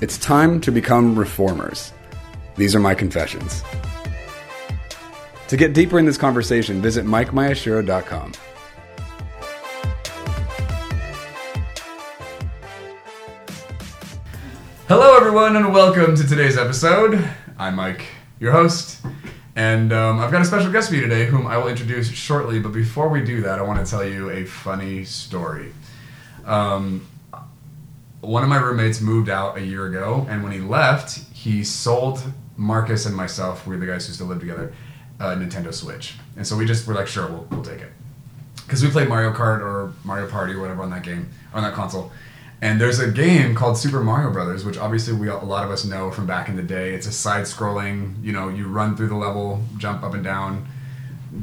It's time to become reformers. These are my confessions. To get deeper in this conversation, visit MikeMayashiro.com. Hello, everyone, and welcome to today's episode. I'm Mike, your host, and um, I've got a special guest for you today, whom I will introduce shortly. But before we do that, I want to tell you a funny story. Um, one of my roommates moved out a year ago, and when he left, he sold Marcus and myself, we are the guys who still live together, a Nintendo Switch. And so we just were like, sure, we'll, we'll take it. Because we played Mario Kart or Mario Party or whatever on that game, on that console. And there's a game called Super Mario Brothers, which obviously we a lot of us know from back in the day. It's a side-scrolling, you know, you run through the level, jump up and down,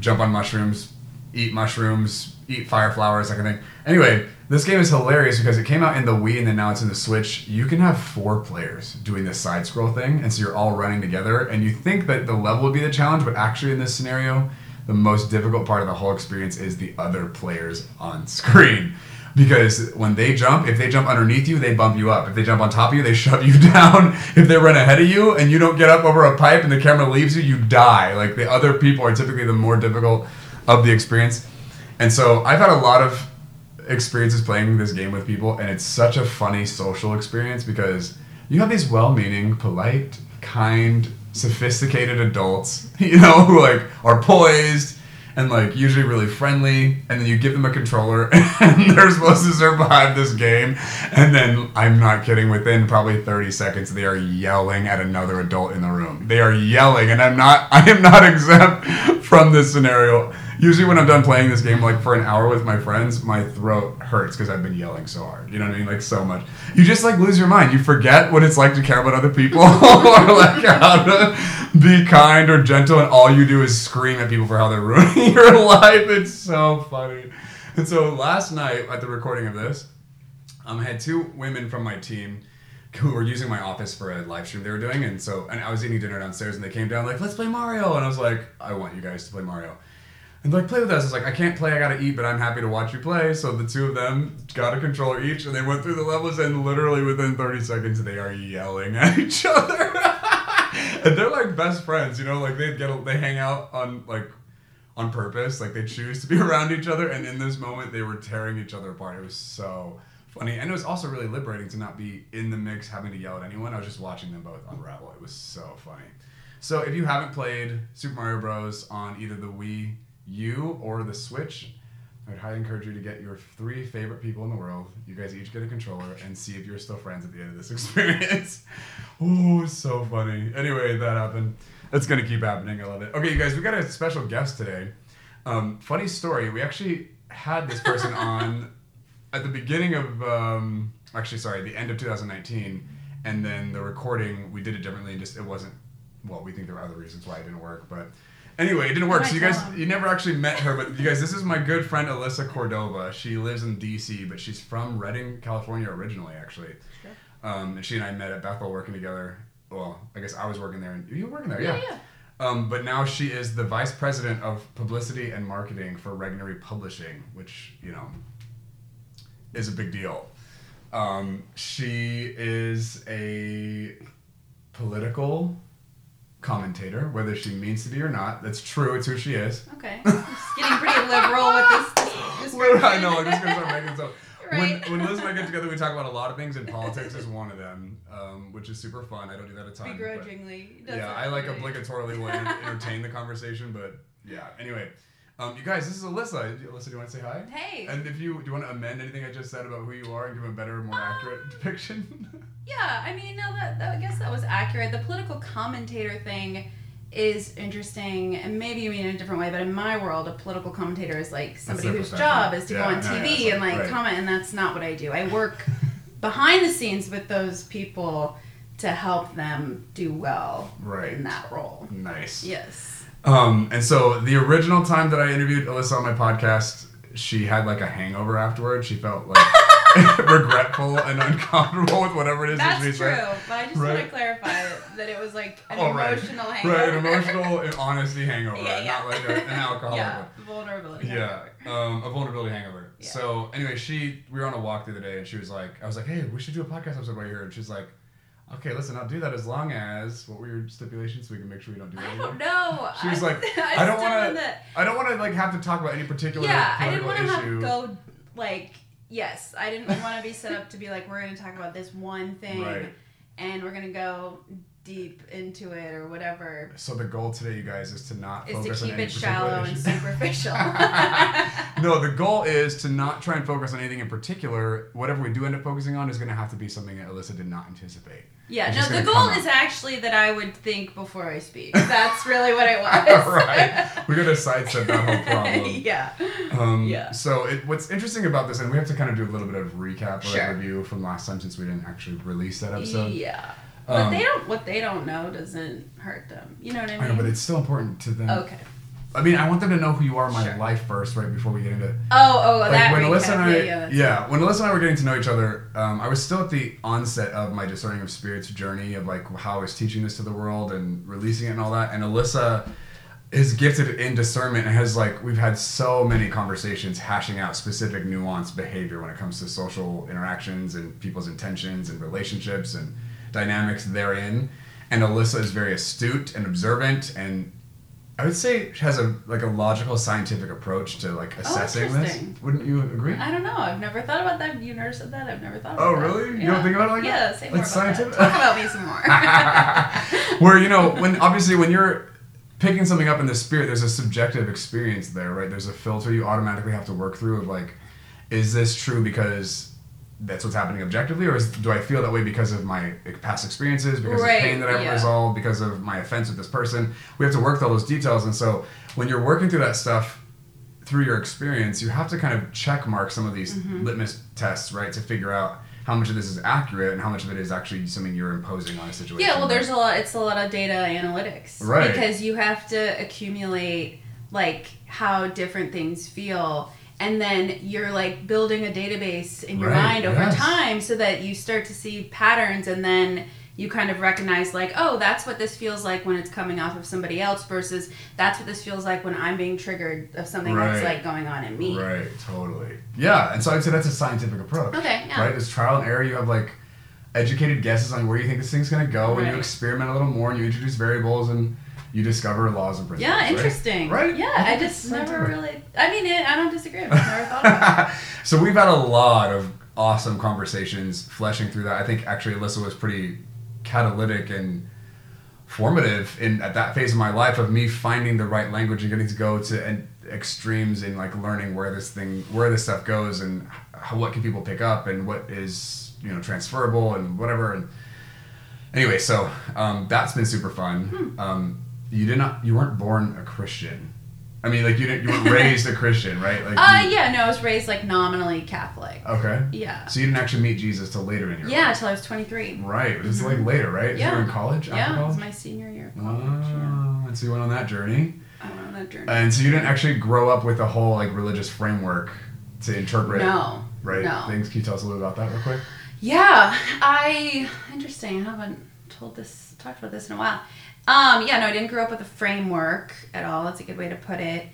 jump on mushrooms, eat mushrooms, eat fire flowers, that kind of thing. Anyway, this game is hilarious because it came out in the Wii and then now it's in the Switch. You can have four players doing this side scroll thing, and so you're all running together. And you think that the level would be the challenge, but actually in this scenario, the most difficult part of the whole experience is the other players on screen. Because when they jump, if they jump underneath you, they bump you up. If they jump on top of you, they shove you down. If they run ahead of you and you don't get up over a pipe and the camera leaves you, you die. Like the other people are typically the more difficult of the experience. And so I've had a lot of experiences playing this game with people, and it's such a funny social experience because you have these well-meaning, polite, kind, sophisticated adults, you know, who like are poised and like usually really friendly, and then you give them a controller, and they're supposed to survive this game, and then I'm not kidding, within probably 30 seconds, they are yelling at another adult in the room. They are yelling, and I'm not, I am not exempt from this scenario usually when I'm done playing this game, like for an hour with my friends, my throat hurts because I've been yelling so hard. You know what I mean? Like so much. You just like lose your mind. You forget what it's like to care about other people or like how to be kind or gentle, and all you do is scream at people for how they're ruining your life. It's so funny. And so last night at the recording of this, um, I had two women from my team who were using my office for a live stream they were doing, and so and I was eating dinner downstairs, and they came down like, "Let's play Mario," and I was like, "I want you guys to play Mario." And like play with us. It's like I can't play, I gotta eat, but I'm happy to watch you play. So the two of them got a controller each, and they went through the levels, and literally within 30 seconds, they are yelling at each other. and they're like best friends, you know, like they get they hang out on like on purpose, like they choose to be around each other, and in this moment, they were tearing each other apart. It was so funny, and it was also really liberating to not be in the mix, having to yell at anyone. I was just watching them both unravel. It was so funny. So if you haven't played Super Mario Bros. on either the Wii you or the Switch, I would highly encourage you to get your three favorite people in the world. You guys each get a controller and see if you're still friends at the end of this experience. oh, so funny. Anyway, that happened. That's gonna keep happening. I love it. Okay, you guys, we got a special guest today. Um, funny story. We actually had this person on at the beginning of, um, actually, sorry, the end of 2019, and then the recording we did it differently and just it wasn't. Well, we think there were other reasons why it didn't work, but Anyway, it didn't work. So you guys, you never actually met her, but you guys, this is my good friend Alyssa Cordova. She lives in D.C., but she's from Redding, California originally, actually. Sure. Um, and she and I met at Bethel working together. Well, I guess I was working there, and you were working there, yeah. yeah. yeah. Um, but now she is the vice president of publicity and marketing for Regnery Publishing, which you know is a big deal. Um, she is a political commentator, whether she means to be or not. That's true. It's who she is. Okay. Just getting pretty liberal with this. this I know. I'm just gonna start making stuff. Right. When, when Liz and I get together, we talk about a lot of things, and politics is one of them, um, which is super fun. I don't do that a ton. Begrudgingly. Yeah, I like obligatorily want to entertain the conversation, but yeah. Anyway, um, you guys, this is Alyssa. Alyssa, do you want to say hi? Hey. And if you do you want to amend anything I just said about who you are and give a better, more um, accurate depiction? yeah, I mean, no, that, that I guess that was accurate. The political commentator thing is interesting, and maybe you mean in a different way, but in my world, a political commentator is like somebody whose job is to yeah, go on TV yeah, and like right. comment, and that's not what I do. I work behind the scenes with those people to help them do well right. in that role. Nice. Yes. Um, and so the original time that I interviewed Alyssa on my podcast, she had like a hangover afterwards. She felt like regretful and uncomfortable with whatever it is That's that she true, said. but I just Right. want to clarify that it was like an Oh, right. emotional hangover. Right, an emotional and honesty hangover, Yeah, yeah. not like a, an alcoholic yeah, vulnerability. Yeah, um, a vulnerability hangover. Yeah. So anyway, she we were on a walk the other day, and she was like, I was like, hey, we should do a podcast episode you're here, and she's like, okay, listen, I'll do that as long as what were your stipulations so we can make sure we don't do that. I don't know. She was like, I, I don't wanna- I don't want to like have to talk about any particular Yeah, I didn't want to have go like yes, I didn't want to be set up to be like we're going to talk about this one thing Right. and we're going to go deep into it or whatever. So the goal today, you guys, is to not Is to focus on keep any it shallow and superficial. no, the goal is to not try and focus on anything in particular. Whatever we do end up focusing on is going to have to be something that Alyssa did not anticipate. Yeah, no, the goal is actually that I would think before I speak. That's really what I want. right. We're going to sidestep that whole problem. yeah. Um, Yeah. So it, what's interesting about this, and we have to kind of do a little bit of recap or Sure. review from last time since we didn't actually release that episode. Yeah. But Um, they don't what they don't know doesn't hurt them. You know what I mean? I know, but it's still important to them. okay. I mean, I want them to know who you are in my Sure. life first, right before we get into Oh, oh, like that when recap. Alyssa and I, yeah, yeah, yeah, when Alyssa and I were getting to know each other, um, I was still at the onset of my discerning of spirits journey of like how I was teaching this to the world and releasing it and all that. And Alyssa is gifted in discernment and has like we've had so many conversations hashing out specific nuanced behavior when it comes to social interactions and people's intentions and relationships and dynamics therein. And Alyssa is very astute and observant and I would say she has a like a logical scientific approach to like oh, assessing this. Oh, interesting. Wouldn't you agree? I don't know. I've never thought about that. You never said that. I've never thought. Oh, about that. Oh really? You Yeah. don't think about it like yeah, that? say Like scientific- that. Talk about me some more. Where you know when obviously when you're picking something up in the spirit, there's a subjective experience there, right? There's a filter you automatically have to work through of like, is this true because that's what's happening objectively, or is, do I feel that way because of my past experiences, because Right, of pain that I've yeah. resolved, because of my offense with this person? We have to work through all those details, and so when you're working through that stuff through your experience, you have to kind of check mark some of these Mm-hmm. litmus tests, right, to figure out how much of this is accurate and how much of it is actually something you're imposing on a situation. yeah, well, there's a lot. It's a lot of data analytics, Right. Because you have to accumulate like how different things feel. And then you're like building a database in your Right, mind over yes. time so that you start to see patterns and then you kind of recognize like oh that's what this feels like when it's coming off of somebody else versus that's what this feels like when i'm being triggered of something that's like going on in me Right, totally. Yeah, and so I'd say that's a scientific approach. okay yeah Right? It's trial and error. You have like educated guesses on where you think this thing's gonna go, and you experiment a little more, and you introduce variables, and you discover laws and principles. yeah interesting Right? yeah I i just never really i mean it, i don't disagree i've never thought about it so we've had a lot of awesome conversations fleshing through that. I think actually Alyssa was pretty catalytic and formative in at that phase of my life of me finding the right language and getting to go to en- extremes in like learning where this thing where this stuff goes and how, what can people pick up and what is you know transferable and whatever and anyway so um, that's been super fun Hmm. um, you did not you weren't born a christian. I mean like you didn't you weren't raised a christian right? Like uh you- yeah no i was raised like nominally catholic. Okay. Yeah. So you didn't actually meet jesus till later in your life? yeah till i was 23 right it was like later right? Yeah. you were in college yeah it was my senior year of college yeah. Oh, and so you went on that journey. I went on that journey. And so you didn't actually grow up with a whole like religious framework to interpret no. right? No. things can you tell us a little about that real quick? Yeah, I interesting. I haven't told this talked about this in a while. Um, yeah, no, I didn't grow up with a framework at all. That's a good way to put it.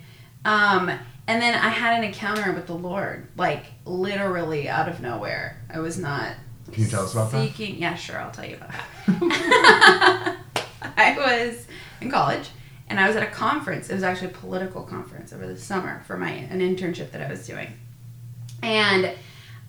Um, and then I had an encounter with the Lord, like literally out of nowhere. I was not. Can you tell us about that? seeking, Yeah, sure. I'll tell you about that. I was in college, and I was at a conference. It was actually a political conference over the summer for my an internship that I was doing, and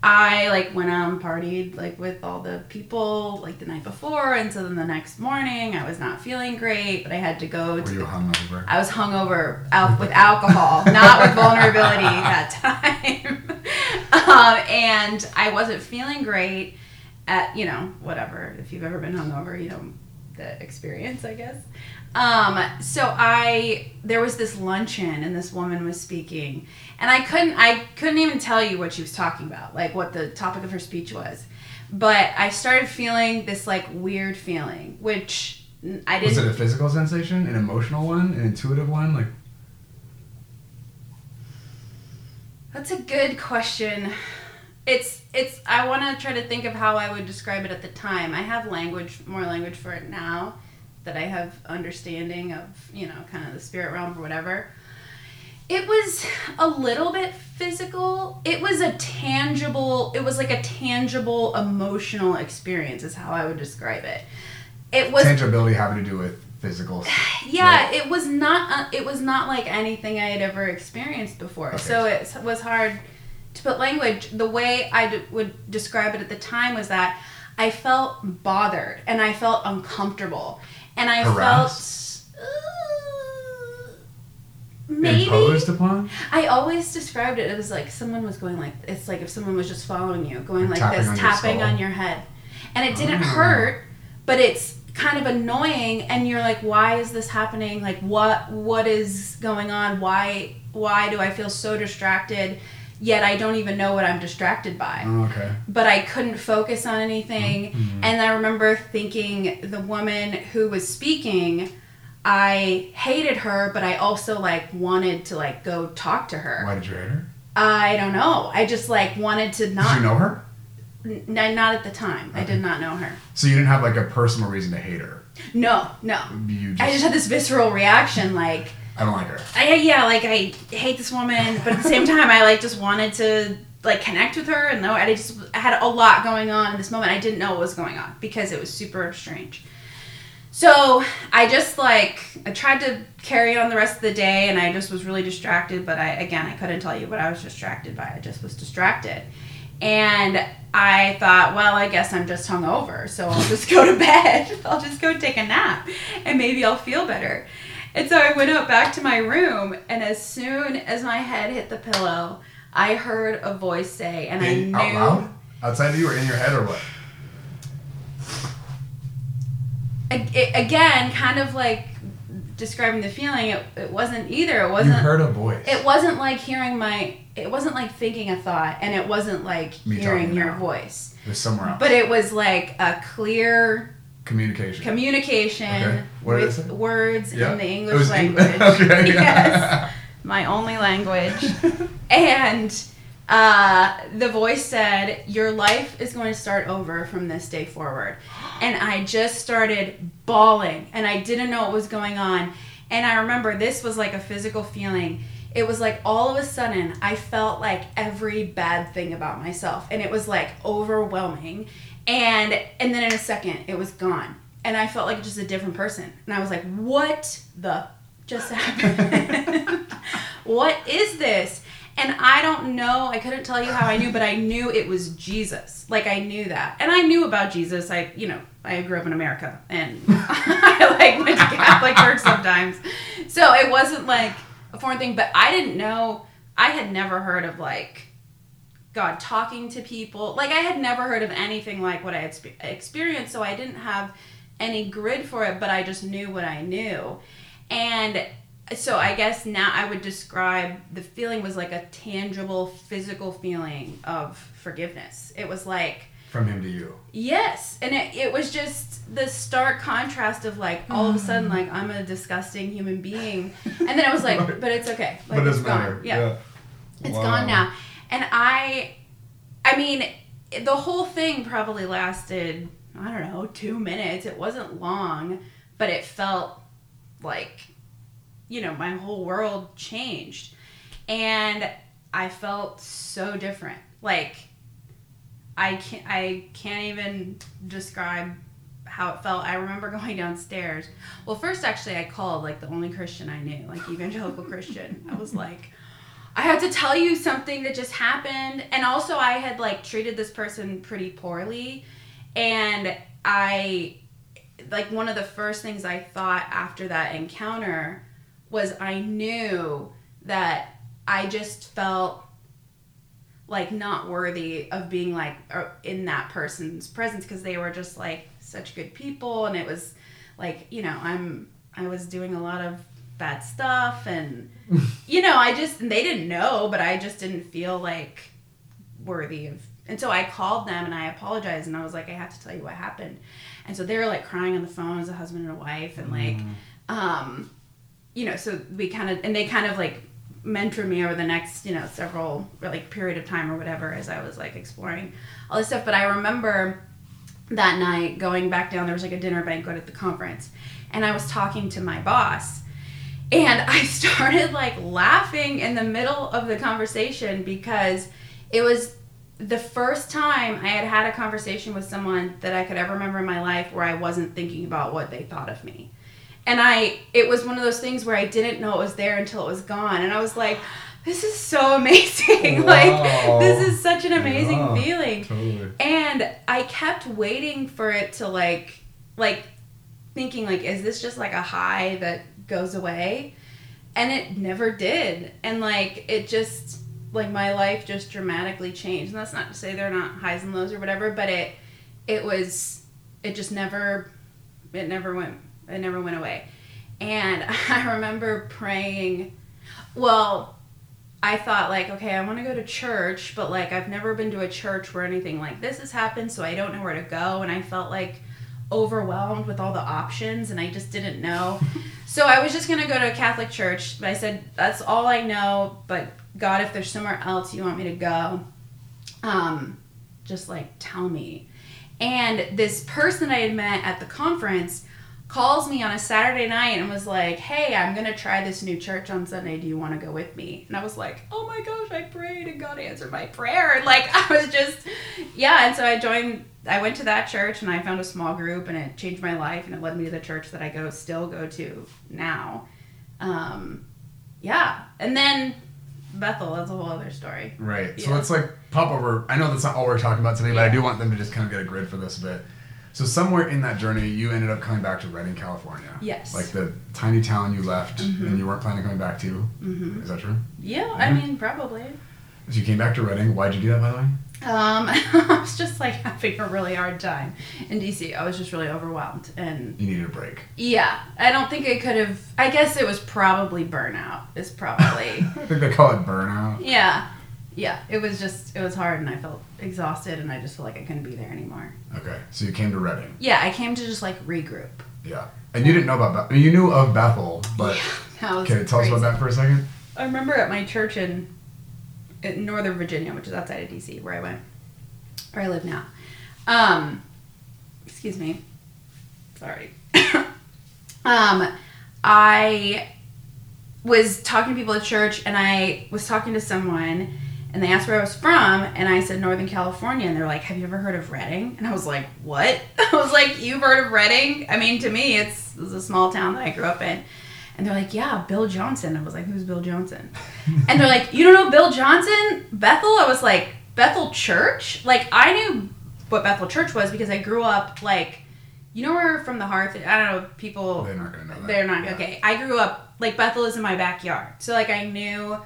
I like went out and partied like with all the people like the night before, and so then the next morning I was not feeling great, but I had to go were to. you the- hungover I was hungover al- with alcohol, not with vulnerability that time, um, and I wasn't feeling great. At you know whatever, if you've ever been hungover, you know the experience, I guess. Um, so I there was this luncheon and this woman was speaking and I couldn't I couldn't even tell you what she was talking about, like what the topic of her speech was. but I started feeling this like weird feeling, which I didn't. Was it a physical sensation, an emotional one, an intuitive one? Like, that's a good question. It's it's. I want to try to think of how I would describe it at the time. I have language, more language for it now, that I have understanding of, you know, kind of the spirit realm or whatever. It was a little bit physical. It was a tangible, it was like a tangible emotional experience, is how I would describe it. It was. Tangibility having to do with physical. Yeah, right? it was not. Uh, it was not like anything I had ever experienced before. Okay. So it was hard to put language. The way I d- would describe it at the time was that I felt bothered and I felt uncomfortable and I Harassed? felt. Uh, maybe imposed upon. I always described it as like someone was going like it's like if someone was just following you, going like, this, on tapping your on your head, and it didn't oh. hurt, but it's kind of annoying, and you're like, why is this happening? Like, what what is going on? Why why do I feel so distracted? Yet I don't even know what I'm distracted by. Oh, okay. But I couldn't focus on anything, mm-hmm. and I remember thinking the woman who was speaking I hated her, but I also like wanted to like go talk to her. Why did you hate her? I don't know. I just like wanted to not. Did you know her? N- not at the time. Okay. I did not know her. So you didn't have like a personal reason to hate her. No, no. You just... I just had this visceral reaction, like. I don't like her. I, yeah, like I hate this woman, but at the same time, I like just wanted to like connect with her, and though I just I had a lot going on in this moment, I didn't know what was going on because it was super strange. So I just like I tried to carry on the rest of the day, and I just was really distracted. But I again I couldn't tell you what I was distracted by. I just was distracted, and I thought, well, I guess I'm just hungover, so I'll just go to bed. I'll just go take a nap, and maybe I'll feel better. And so I went up back to my room, and as soon as my head hit the pillow, I heard a voice say, and in, I knew. Out loud? Outside of you, or in your head, or what? again, kind of like describing the feeling, it, it wasn't either. It wasn't. You heard a voice. It wasn't like hearing my. It wasn't like thinking a thought, and it wasn't like Me hearing your now. voice. It was somewhere else. But it was like a clear communication. Communication okay. with words yeah. in the English language. okay. yes, my only language, and uh, the voice said, Your life is going to start over from this day forward. And I just started bawling and I didn't know what was going on. And I remember this was like a physical feeling. It was like all of a sudden I felt like every bad thing about myself and it was like overwhelming. And and then in a second it was gone. And I felt like just a different person. And I was like, "What the just happened? what is this?" And I don't know, I couldn't tell you how I knew, but I knew it was Jesus. Like I knew that. And I knew about Jesus. I, you know, I grew up in America and I like went to Catholic church sometimes. So it wasn't like a foreign thing, but I didn't know, I had never heard of like God talking to people. Like I had never heard of anything like what I had experienced, so I didn't have any grid for it, but I just knew what I knew. And so I guess now I would describe the feeling was like a tangible physical feeling of forgiveness. It was like from him to you. Yes, and it, it was just the stark contrast of like all of a sudden mm. like I'm a disgusting human being, and then I was like, but it's okay, like, but it it's gone. Yeah, yeah. it's wow. gone now. And I, I mean, the whole thing probably lasted I don't know two minutes. It wasn't long, but it felt like you know, my whole world changed. And I felt so different. Like I can't I can't even describe how it felt. I remember going downstairs. Well, first actually I called like the only Christian I knew, like evangelical Christian. I was like I had to tell you something that just happened and also I had like treated this person pretty poorly and I like one of the first things I thought after that encounter was I knew that I just felt like not worthy of being like uh, in that person's presence because they were just like such good people and it was like you know I'm I was doing a lot of bad stuff and you know I just they didn't know but I just didn't feel like worthy of and so I called them and I apologized and I was like, I have to tell you what happened. And so they were like crying on the phone as a husband and a wife and like, mm. um, you know, so we kind of and they kind of like mentored me over the next you know several like period of time or whatever as I was like exploring all this stuff. But I remember that night going back down. There was like a dinner banquet at the conference, and I was talking to my boss. And I started like laughing in the middle of the conversation because it was the first time I had had a conversation with someone that I could ever remember in my life where I wasn't thinking about what they thought of me. And I, it was one of those things where I didn't know it was there until it was gone. And I was like, this is so amazing. Wow. like, this is such an amazing yeah, feeling. Totally. And I kept waiting for it to, like, like, thinking, like, is this just like a high that goes away? And it never did. And, like, it just, like my life just dramatically changed. And that's not to say there are not highs and lows or whatever, but it it was it just never it never went it never went away. And I remember praying well, I thought like, okay, I want to go to church, but like I've never been to a church where anything like this has happened, so I don't know where to go and I felt like overwhelmed with all the options and I just didn't know. so I was just going to go to a Catholic church, but I said that's all I know, but God, if there's somewhere else you want me to go, um, just like tell me. And this person I had met at the conference calls me on a Saturday night and was like, Hey, I'm going to try this new church on Sunday. Do you want to go with me? And I was like, Oh my gosh, I prayed and God answered my prayer. And like, I was just, yeah. And so I joined, I went to that church and I found a small group and it changed my life and it led me to the church that I go, still go to now. Um, yeah. And then Bethel, that's a whole other story. Right. Yeah. So let's like pop over. I know that's not all we're talking about today, but I do want them to just kind of get a grid for this a bit. So somewhere in that journey, you ended up coming back to Redding, California. Yes. Like the tiny town you left mm-hmm. and you weren't planning on coming back to. Mm-hmm. Is that true? Yeah, yeah, I mean probably. So you came back to Redding. Why'd you do that, by the way? Um, I was just like having a really hard time in DC. I was just really overwhelmed and you needed a break. Yeah, I don't think I could have. I guess it was probably burnout. Is probably. I think they call it burnout. Yeah, yeah. It was just it was hard, and I felt exhausted, and I just felt like I couldn't be there anymore. Okay, so you came to Redding. Yeah, I came to just like regroup. Yeah, and you didn't know about Bethel. You knew of Bethel, but yeah, okay, tell crazy. us about that for a second. I remember at my church in in Northern Virginia, which is outside of DC, where I went, where I live now. Um, excuse me. Sorry. um, I was talking to people at church, and I was talking to someone, and they asked where I was from, and I said Northern California, and they're like, "Have you ever heard of Redding?" And I was like, "What?" I was like, "You've heard of Redding?" I mean, to me, it's, it's a small town that I grew up in. And they're like, yeah, Bill Johnson. I was like, who's Bill Johnson? and they're like, you don't know Bill Johnson? Bethel? I was like, Bethel Church? Like, I knew what Bethel Church was because I grew up, like, you know where from the hearth? I don't know, people. They're not going to know that. They're not, yeah. okay. I grew up, like, Bethel is in my backyard. So, like, I knew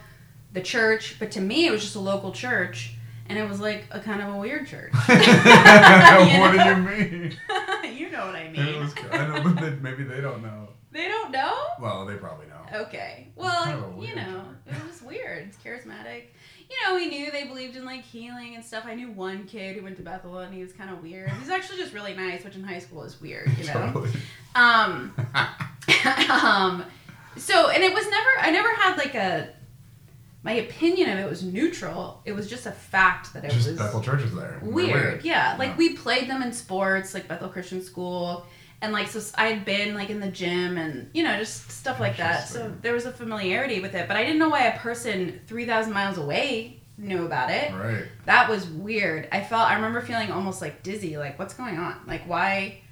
the church, but to me, it was just a local church. And it was like a kind of a weird church. what do you mean? you know what I mean. It was, I know, but they, maybe they don't know. They don't know? Well, they probably know. Okay. Well, kind of you know, it was weird. It's charismatic. You know, we knew they believed in like healing and stuff. I knew one kid who went to Bethel and he was kind of weird. He's actually just really nice, which in high school is weird, you know. totally. Um, um, so and it was never. I never had like a. My opinion of it was neutral. It was just a fact that it just was Bethel Church is there. Weird, weird. yeah. Like yeah. we played them in sports, like Bethel Christian School and like so I had been like in the gym and you know just stuff like that. So there was a familiarity with it, but I didn't know why a person three thousand miles away knew about it. Right. That was weird. I felt I remember feeling almost like dizzy. Like what's going on? Like why?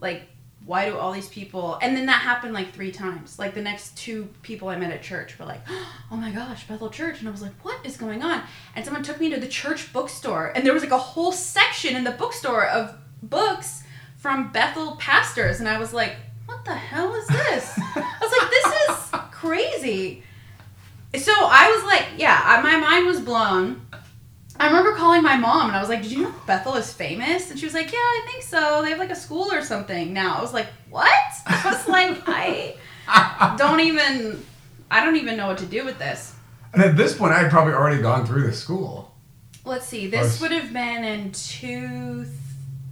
Like why do all these people? And then that happened like three times. Like the next two people I met at church were like, "Oh my gosh, Bethel Church," and I was like, "What is going on?" And someone took me to the church bookstore, and there was like a whole section in the bookstore of books from Bethel pastors, and I was like, what the hell is this? I was like, this is crazy. So I was like, yeah, my mind was blown. I remember calling my mom and I was like, Did you know Bethel is famous? And she was like, Yeah, I think so. They have like a school or something now. I was like, What? I was like, I don't even I don't even know what to do with this. And at this point I had probably already gone through the school. Let's see. This was, would have been in two,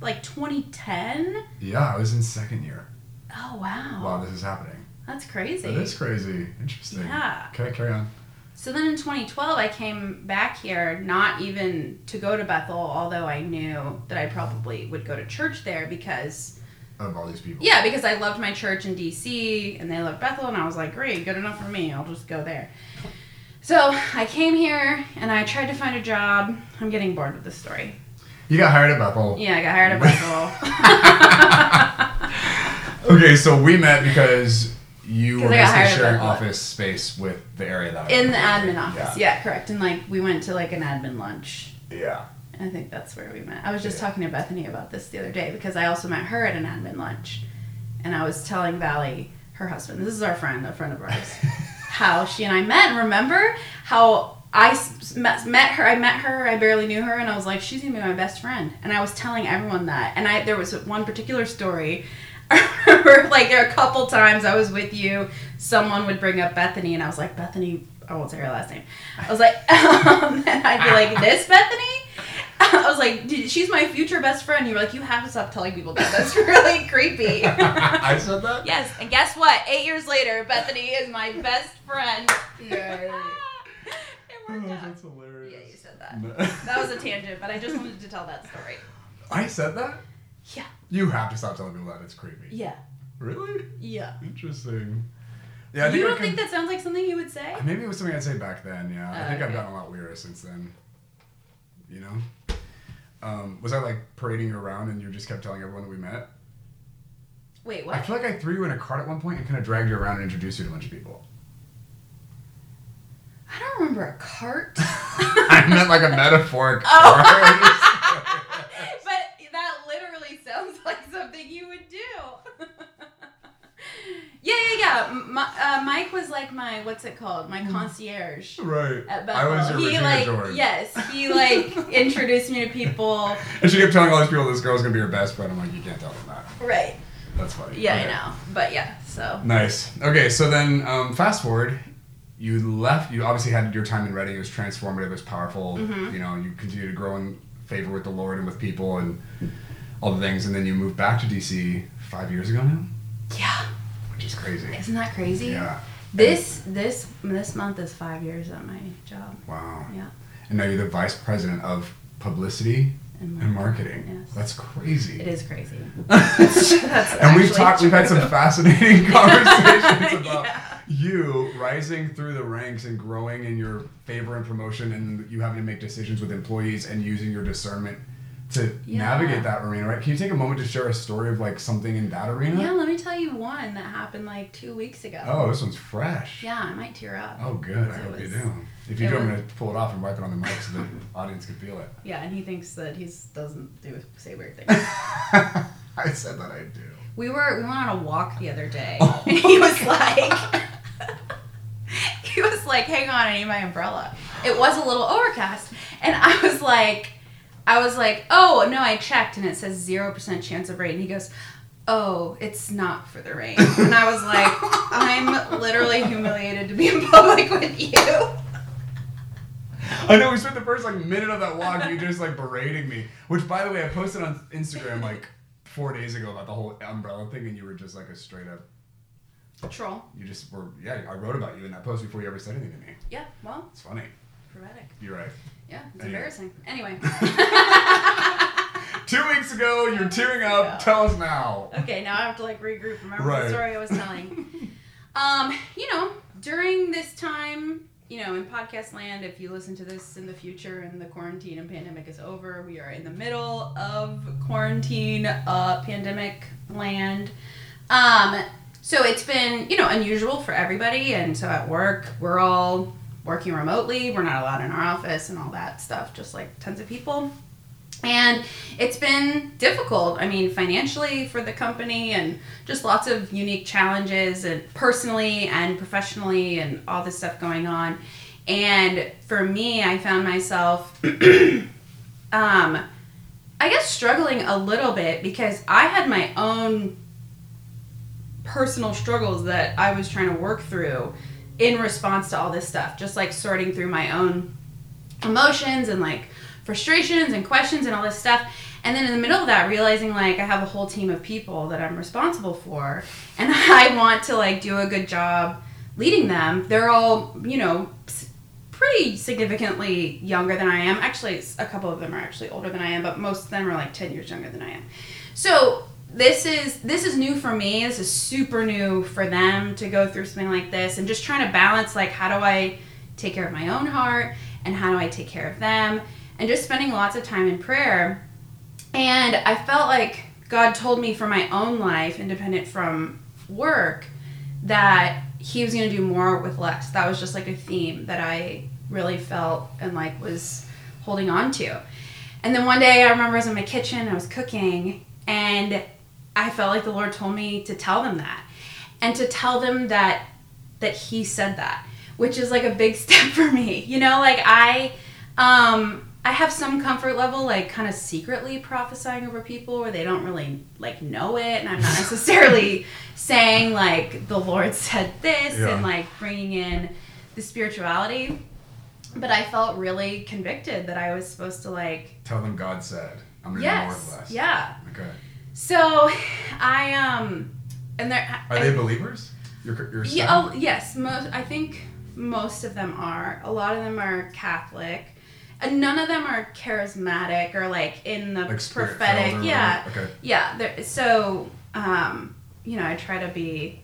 like 2010. Yeah, I was in second year. Oh wow! Wow, this is happening. That's crazy. It is crazy. Interesting. Yeah. Okay, carry on. So then in 2012, I came back here, not even to go to Bethel, although I knew that I probably would go to church there because. Of all these people. Yeah, because I loved my church in DC and they loved Bethel, and I was like, great, good enough for me. I'll just go there. So I came here and I tried to find a job. I'm getting bored with this story. You got hired at Bethel. Yeah, I got hired at Bethel. okay, so we met because you were basically sharing office space with the area that I in the admin office. Yeah. yeah. correct. And like we went to like an admin lunch. Yeah. I think that's where we met. I was just yeah. talking to Bethany about this the other day because I also met her at an admin lunch, and I was telling Valley, her husband, this is our friend, a friend of ours, how she and I met. And remember how I met, met her. I met her. I barely knew her, and I was like, she's gonna be my best friend. And I was telling everyone that. And I there was one particular story I remember like a couple times I was with you, someone would bring up Bethany, and I was like, Bethany, I won't say her last name. I was like, um, and I'd be like, this Bethany? I was like, she's my future best friend. You were like, you have to stop telling people that. That's really creepy. I said that? Yes. And guess what? Eight years later, Bethany is my best friend. Yay. Oh, that's hilarious. Yeah, you said that. that was a tangent, but I just wanted to tell that story. I said that? Yeah. You have to stop telling people that. It's creepy. Yeah. Really? Yeah. Interesting. Yeah, I think you don't think that sounds like something you would say? Maybe it was something I'd say back then. Yeah, I think okay. I've gotten a lot weirder since then. You know, um, was I like parading you around and you just kept telling everyone that we met? Wait, what? I feel like I threw you in a cart at one point and kind of dragged you around and introduced you to a bunch of people. I don't remember a cart. I meant like a metaphoric oh. cart. Yeah, yeah, yeah. My, uh, Mike was like my what's it called? My concierge. Right. At Bethel. I was your he like George. yes, he like introduced me to people. And she kept telling all these people this girl's gonna be her best friend. I'm like, you can't tell them that. Right. That's funny. Yeah, okay. I know. But yeah, so. Nice. Okay, so then um, fast forward. You left. You obviously had your time in Redding. It was transformative. It was powerful. Mm-hmm. You know, you continue to grow in favor with the Lord and with people and all the things. And then you moved back to DC five years ago now. Yeah which is crazy. Isn't that crazy? Yeah. This this this month is five years at my job. Wow. Yeah. And now you're the vice president of publicity and marketing. And marketing. Yes. That's crazy. It is crazy. and we've talked. We've had some fascinating conversations about yeah. you rising through the ranks and growing in your favor and promotion, and you having to make decisions with employees and using your discernment to yeah. navigate that arena, right? Can you take a moment to share a story of like something in that arena? Yeah, let me tell you one that happened like two weeks ago. Oh, this one's fresh. Yeah, I might tear up. Oh, good. I hope was, you do. If you do, I'm gonna pull it off and wipe it on the mic so the audience can feel it. Yeah, and he thinks that he doesn't do say weird things. I said that I do. We were we went on a walk the other day, oh. and he was like, he was like, "Hang on, I need my umbrella." It was a little overcast, and I was like I was like, oh, no, I checked and it says 0% chance of rain. And he goes, oh, it's not for the rain. And I was like, I'm literally humiliated to be in public with you. I know we spent the first like minute of that walk you just like berating me. Which by the way I posted on Instagram like four days ago about the whole umbrella thing and you were just like a straight up troll. You just were yeah, I wrote about you in that post before you ever said anything to me. Yeah, well. It's funny. Prophetic. You're right. Yeah, it's anyway. embarrassing. Anyway. Two weeks ago, you're tearing up. Tell us now. Okay, now I have to like regroup. Remember right. the story I was telling. um, you know, during this time, you know, in podcast land, if you listen to this in the future and the quarantine and pandemic is over, we are in the middle of quarantine, uh, pandemic land. Um, so it's been, you know, unusual for everybody. And so at work, we're all working remotely. We're not allowed in our office and all that stuff, just like tons of people. And it's been difficult. I mean, financially for the company, and just lots of unique challenges, and personally and professionally, and all this stuff going on. And for me, I found myself, um, I guess, struggling a little bit because I had my own personal struggles that I was trying to work through in response to all this stuff, just like sorting through my own emotions and like frustrations and questions and all this stuff. And then in the middle of that, realizing like I have a whole team of people that I'm responsible for, and I want to like do a good job leading them. They're all, you know, pretty significantly younger than I am. Actually, a couple of them are actually older than I am, but most of them are like 10 years younger than I am. So, this is this is new for me. This is super new for them to go through something like this and just trying to balance like how do I take care of my own heart and how do I take care of them and just spending lots of time in prayer. And I felt like God told me for my own life, independent from work, that he was going to do more with less. That was just like a theme that I really felt and like was holding on to. And then one day I remember I was in my kitchen, I was cooking, and I felt like the Lord told me to tell them that. And to tell them that that he said that, which is like a big step for me. You know, like I um I have some comfort level, like kind of secretly prophesying over people where they don't really like know it, and I'm not necessarily saying like the Lord said this yeah. and like bringing in the spirituality. But I felt really convicted that I was supposed to like tell them God said. I'm gonna yes, more less. Yeah. Okay. So, I um, and they're are I, they believers? Your your yeah. Oh yes, most I think most of them are. A lot of them are Catholic And none of them are charismatic or like in the like prophetic. Yeah. Okay. Yeah. So, um, you know, I try to be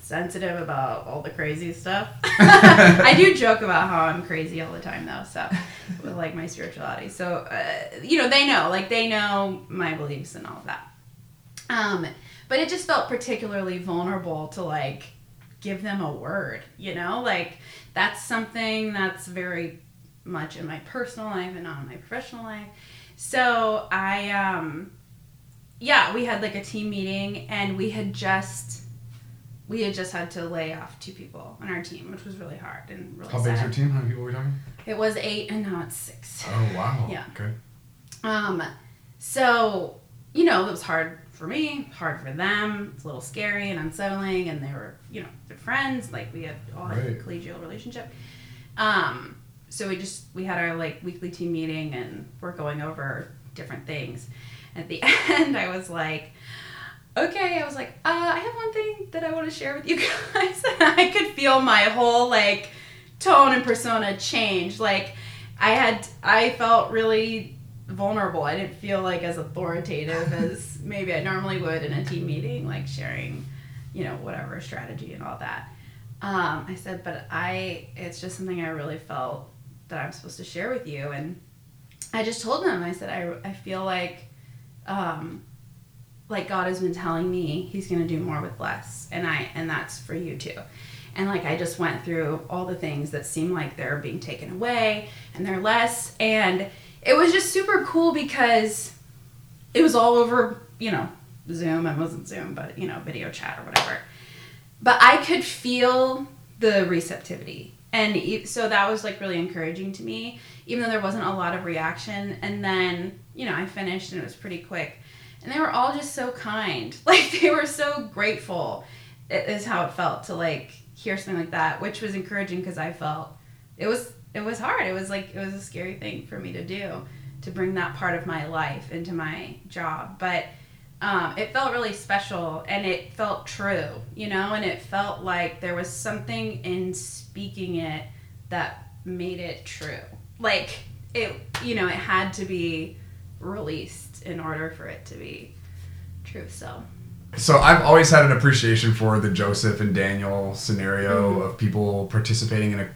sensitive about all the crazy stuff. I do joke about how I'm crazy all the time though, so with like my spirituality. So, uh, you know, they know, like they know my beliefs and all of that. Um, but it just felt particularly vulnerable to like give them a word, you know? Like that's something that's very much in my personal life and not in my professional life. So I, um, yeah, we had like a team meeting and we had just, we had just had to lay off two people on our team, which was really hard and really How sad. big's your team? How many people were we talking? It was eight and now it's six. Oh, wow. Yeah. Okay. Um, so, you know, it was hard for me, hard for them. It's a little scary and unsettling, and they were, you know, good friends. Like we had all right. a collegial relationship. Um, so we just we had our like weekly team meeting and we're going over different things. At the end, I was like, okay, I was like, uh, I have one thing that I want to share with you guys. I could feel my whole like tone and persona change. Like I had, I felt really vulnerable. I didn't feel like as authoritative as maybe I normally would in a team meeting, like sharing, you know, whatever strategy and all that. Um, I said, but I, it's just something I really felt that I'm supposed to share with you. And I just told him, I said, I, I feel like, um, like God has been telling me he's going to do more with less. And I, and that's for you too. And like, I just went through all the things that seem like they're being taken away and they're less. And it was just super cool because it was all over, you know, Zoom. It wasn't Zoom, but, you know, video chat or whatever. But I could feel the receptivity and so that was like really encouraging to me even though there wasn't a lot of reaction and then you know i finished and it was pretty quick and they were all just so kind like they were so grateful is how it felt to like hear something like that which was encouraging because i felt it was it was hard it was like it was a scary thing for me to do to bring that part of my life into my job but um, it felt really special and it felt true, you know, and it felt like there was something in speaking it that made it true. Like it, you know, it had to be released in order for it to be true. So. So I've always had an appreciation for the Joseph and Daniel scenario mm-hmm. of people participating in a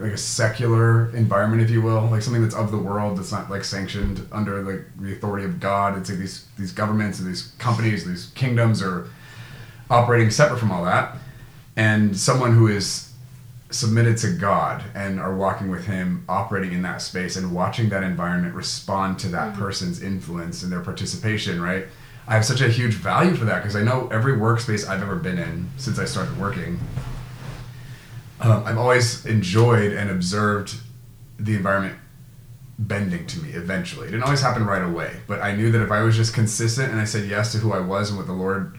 like a secular environment, if you will, like something that's of the world, that's not like sanctioned under like the authority of God. It's like these these governments and these companies, these kingdoms are operating separate from all that, and someone who is submitted to God and are walking with Him, operating in that space and watching that environment respond to that mm-hmm. person's influence and their participation, right? I have such a huge value for that because I know every workspace I've ever been in since I started working um, I've always enjoyed and observed the environment bending to me eventually. It didn't always happen right away, but I knew that if I was just consistent and I said yes to who I was and what the Lord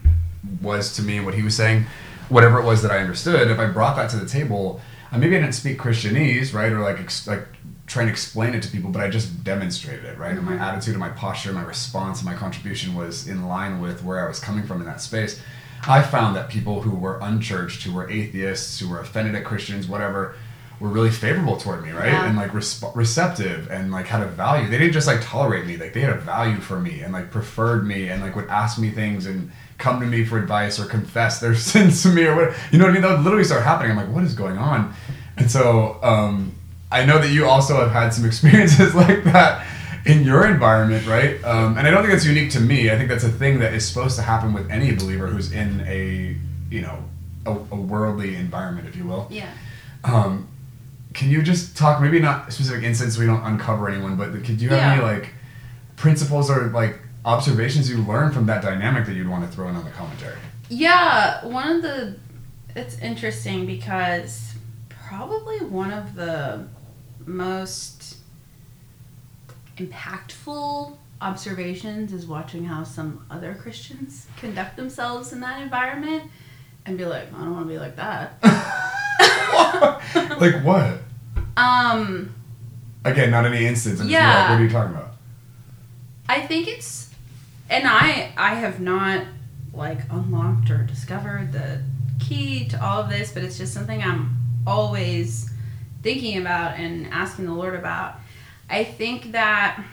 was to me and what He was saying, whatever it was that I understood, if I brought that to the table, uh, maybe I didn't speak Christianese, right, or like like try and explain it to people, but I just demonstrated it, right? And my attitude and my posture, my response, my contribution was in line with where I was coming from in that space. I found that people who were unchurched, who were atheists, who were offended at Christians, whatever, were really favorable toward me, right? Yeah. And like resp- receptive and like had a value. They didn't just like tolerate me, like they had a value for me and like preferred me and like would ask me things and come to me for advice or confess their sins to me or what. You know what I mean? That would literally start happening. I'm like, what is going on? And so um, I know that you also have had some experiences like that in your environment, right? Um, and I don't think that's unique to me. I think that's a thing that is supposed to happen with any believer who's in a, you know, a, a worldly environment, if you will. Yeah. Um, can you just talk, maybe not specific instances, we don't uncover anyone, but could you have yeah. any like principles or like observations you learned from that dynamic that you'd want to throw in on the commentary? Yeah, one of the, it's interesting because probably one of the most impactful observations is watching how some other Christians conduct themselves in that environment and be like, I don't want to be like that. like what? Um. Again, not any instance. I'm yeah. Like, what are you talking about? I think it's, and I I have not like unlocked or discovered the key to all of this, but it's just something I'm always thinking about and asking the Lord about. I think that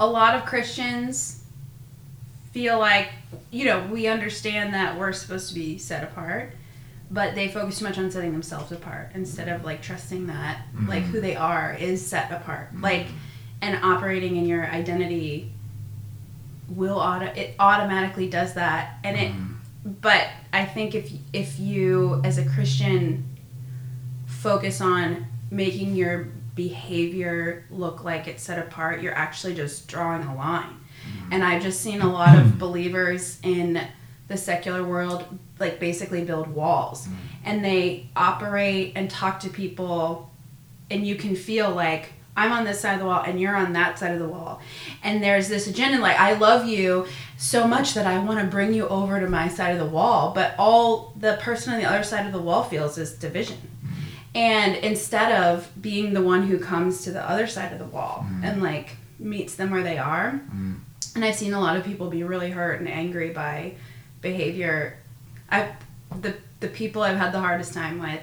a lot of Christians feel like, you know, we understand that we're supposed to be set apart, but they focus too much on setting themselves apart instead of like trusting that mm-hmm. like who they are is set apart. Mm-hmm. Like and operating in your identity will auto it automatically does that and it mm-hmm. but I think if if you as a Christian focus on making your behavior look like it's set apart, you're actually just drawing a line. Mm-hmm. And I've just seen a lot of believers in the secular world like basically build walls mm-hmm. and they operate and talk to people and you can feel like I'm on this side of the wall and you're on that side of the wall. And there's this agenda like I love you so much that I want to bring you over to my side of the wall, but all the person on the other side of the wall feels is division. And instead of being the one who comes to the other side of the wall mm. and like meets them where they are. Mm. And I've seen a lot of people be really hurt and angry by behavior. I the the people I've had the hardest time with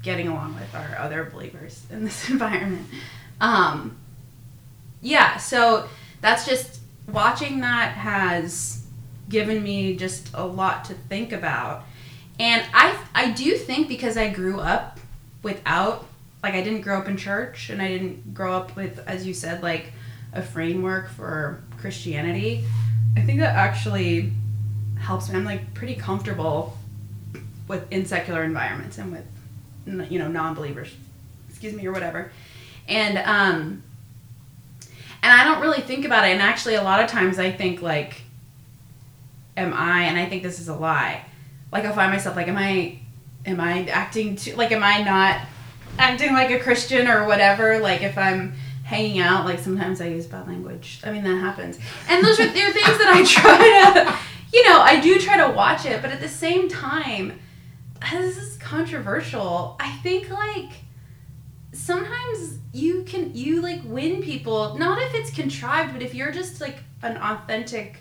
getting along with are other believers in this environment. Um, yeah, so that's just watching that has given me just a lot to think about. And I I do think because I grew up without like I didn't grow up in church and I didn't grow up with as you said like a framework for Christianity. I think that actually helps me. I'm like pretty comfortable with in secular environments and with you know non-believers, excuse me or whatever. And um and I don't really think about it and actually a lot of times I think like am I and I think this is a lie. Like I find myself like am I am I acting too like am I not acting like a Christian or whatever? Like if I'm hanging out, like sometimes I use bad language. I mean that happens. And those are they're things that I try to you know, I do try to watch it, but at the same time, this is controversial. I think like sometimes you can you like win people not if it's contrived, but if you're just like an authentic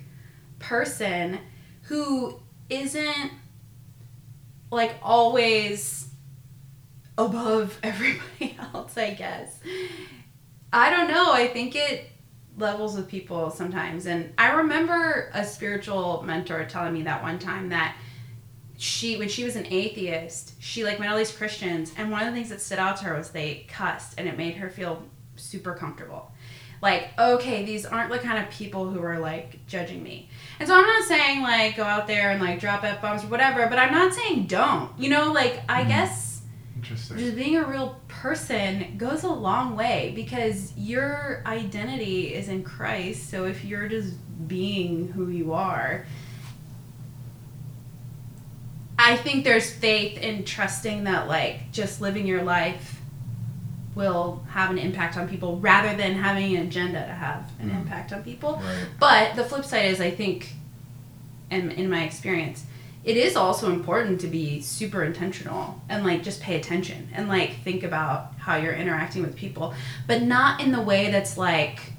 person who isn't like always above everybody else, I guess. I don't know. I think it levels with people sometimes. And I remember a spiritual mentor telling me that one time that she when she was an atheist, she like met all these Christians and one of the things that stood out to her was they cussed and it made her feel super comfortable. Like, okay, these aren't the kind of people who are like judging me. And so I'm not saying like go out there and like drop F bombs or whatever, but I'm not saying don't. You know, like I mm. guess just being a real person goes a long way because your identity is in Christ. So if you're just being who you are, I think there's faith in trusting that like just living your life will have an impact on people rather than having an agenda to have an mm. impact on people. Right. But the flip side is, I think, and in my experience, it is also important to be super intentional and like just pay attention and like think about how you're interacting with people, but not in the way that's like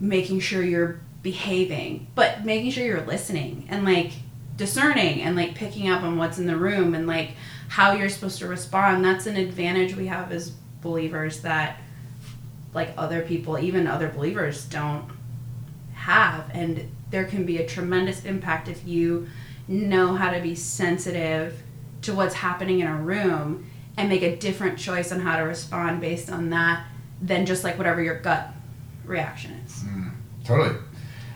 making sure you're behaving, but making sure you're listening and like discerning and like picking up on what's in the room and like how you're supposed to respond. That's an advantage we have as believers that like other people, even other believers, don't have. And there can be a tremendous impact if you know how to be sensitive to what's happening in a room and make a different choice on how to respond based on that than just like whatever your gut reaction is. Mm, totally.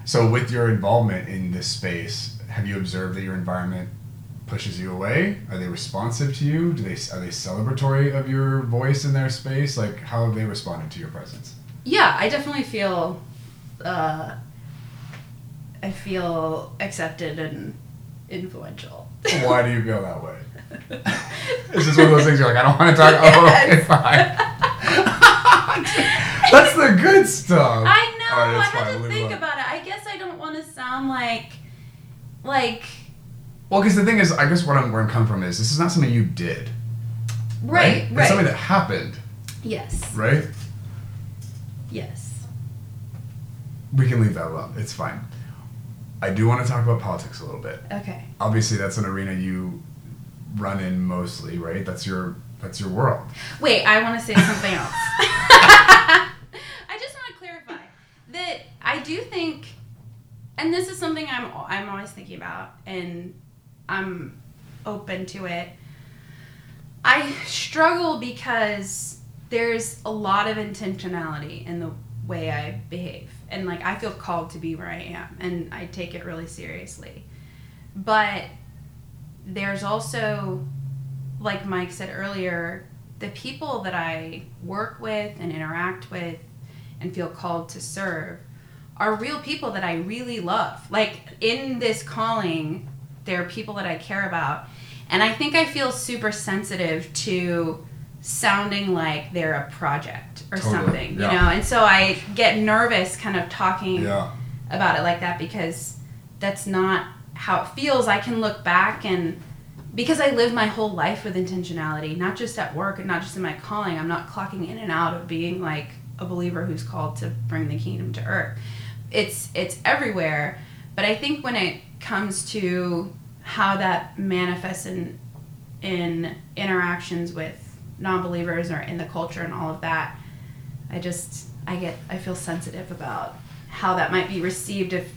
So, with your involvement in this space, have you observed that your environment pushes you away? Are they responsive to you? Do they are they celebratory of your voice in their space? Like, how have they responded to your presence? Yeah, I definitely feel. Uh, I feel accepted and influential. Why do you feel that way? Is this one of those things you're like, I don't want to talk? Yes. Oh, okay, fine. That's the good stuff. I know. Right, I had to think about it. I guess I don't want to sound like, like. Well, because the thing is, I guess what I'm where I'm coming from is this is not something you did. Right. Right. It's something that happened. Yes. Right. Yes. We can leave that alone. It's fine. I do want to talk about politics a little bit. Okay. Obviously, that's an arena you run in mostly, right? That's your that's your world. Wait, I want to say something else. I just want to clarify that I do think, and this is something I'm I'm always thinking about, and I'm open to it. I struggle because there's a lot of intentionality in the way I behave and like I feel called to be where I am and I take it really seriously. But there's also like Mike said earlier, the people that I work with and interact with and feel called to serve are real people that I really love. Like in this calling, there are people that I care about. And I think I feel super sensitive to sounding like they're a project or totally. something, yeah. you know. And so I get nervous kind of talking yeah. about it like that because that's not how it feels. I can look back and because I live my whole life with intentionality, not just at work and not just in my calling, I'm not clocking in and out of being like a believer who's called to bring the kingdom to earth. It's it's everywhere, but I think when it comes to how that manifests in in interactions with non-believers or in the culture and all of that i just i get i feel sensitive about how that might be received if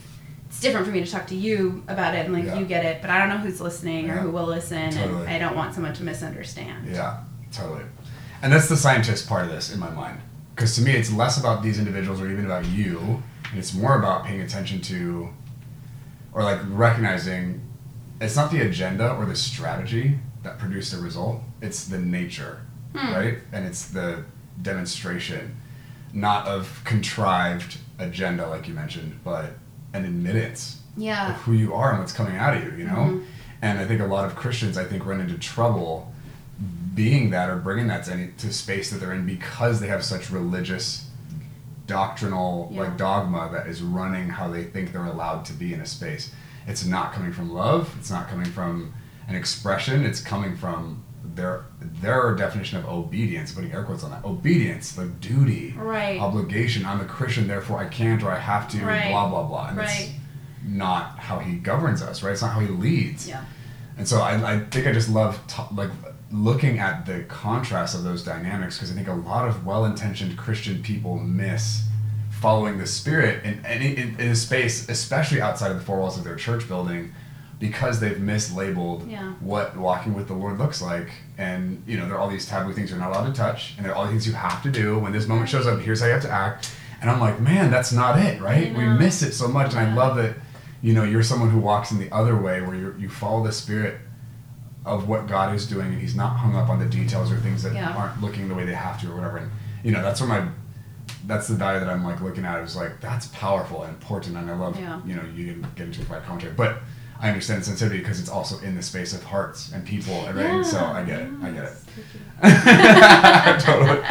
it's different for me to talk to you about it and like yeah. you get it but i don't know who's listening yeah. or who will listen totally. and i don't want someone to misunderstand yeah totally and that's the scientist part of this in my mind because to me it's less about these individuals or even about you and it's more about paying attention to or like recognizing it's not the agenda or the strategy that produced the result it's the nature hmm. right? And it's the demonstration, not of contrived agenda like you mentioned, but an admittance yeah. of who you are and what's coming out of you, you know? Mm-hmm. And I think a lot of Christians, I think, run into trouble being that or bringing that to any to space that they're in because they have such religious doctrinal yeah. like dogma that is running how they think they're allowed to be in a space. It's not coming from love. It's not coming from an expression. It's coming from their their definition of obedience, putting air quotes on that, obedience, like duty, right. obligation. I'm a Christian, therefore I can't or I have to, right. blah blah blah. And right. not how he governs us, right? It's not how he leads. Yeah. And so I, I think I just love t- like looking at the contrast of those dynamics because I think a lot of well-intentioned Christian people miss following the Spirit in, in, in, in a space, especially outside of the four walls of their church building because they've mislabeled yeah. what walking with the Lord looks like. And, you know, there are all these taboo things you're not allowed to touch, and there are all things you have to do. When this moment shows up, here's how you have to act. And I'm like, man, that's not it, right? We miss it so much. Yeah. And I love that, you know, you're someone who walks in the other way where you you follow the spirit of what God is doing, and He's not hung up on the details or things that yeah. aren't looking the way they have to or whatever. And, you know, that's where my that's the value that I'm like looking at. Is like that's powerful and important, and I love yeah. you know you can get into my commentary, but I understand sensitivity because it's also in the space of hearts and people, right? Yeah, so I get it. I get it. totally.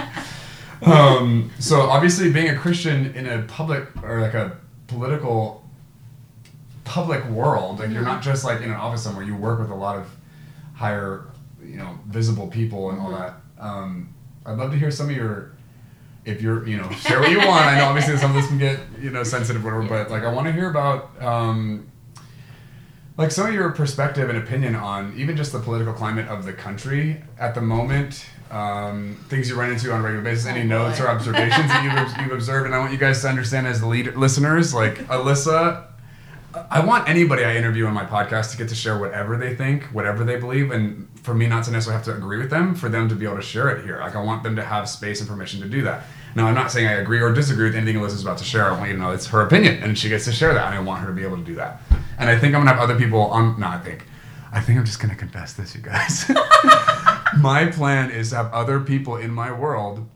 Um, so obviously, being a Christian in a public or like a political public world. Like you're not just like in an office somewhere. You work with a lot of higher, you know, visible people and all Mhm. that. Um, I'd love to hear some of your. If you're, you know, share what you want. I know obviously some of this can get, you know, sensitive, whatever. But like, I want to hear about, um, like some of your perspective and opinion on even just the political climate of the country at the moment. Um, things you run into on a regular basis. Any Oh, notes or observations that you've, you've observed, and I want you guys to understand as the lead listeners, like Alyssa. I want anybody I interview on my podcast to get to share whatever they think, whatever they believe, and for me not to necessarily have to agree with them, for them to be able to share it here. Like I want them to have space and permission to do that. Now I'm not saying I agree or disagree with anything Alyssa's about to share. I want you to know it's her opinion, and she gets to share that, and I want her to be able to do that. And I think I'm gonna have other people on. No, I think. I think I'm just gonna confess this, you guys. my plan is to have other people in my world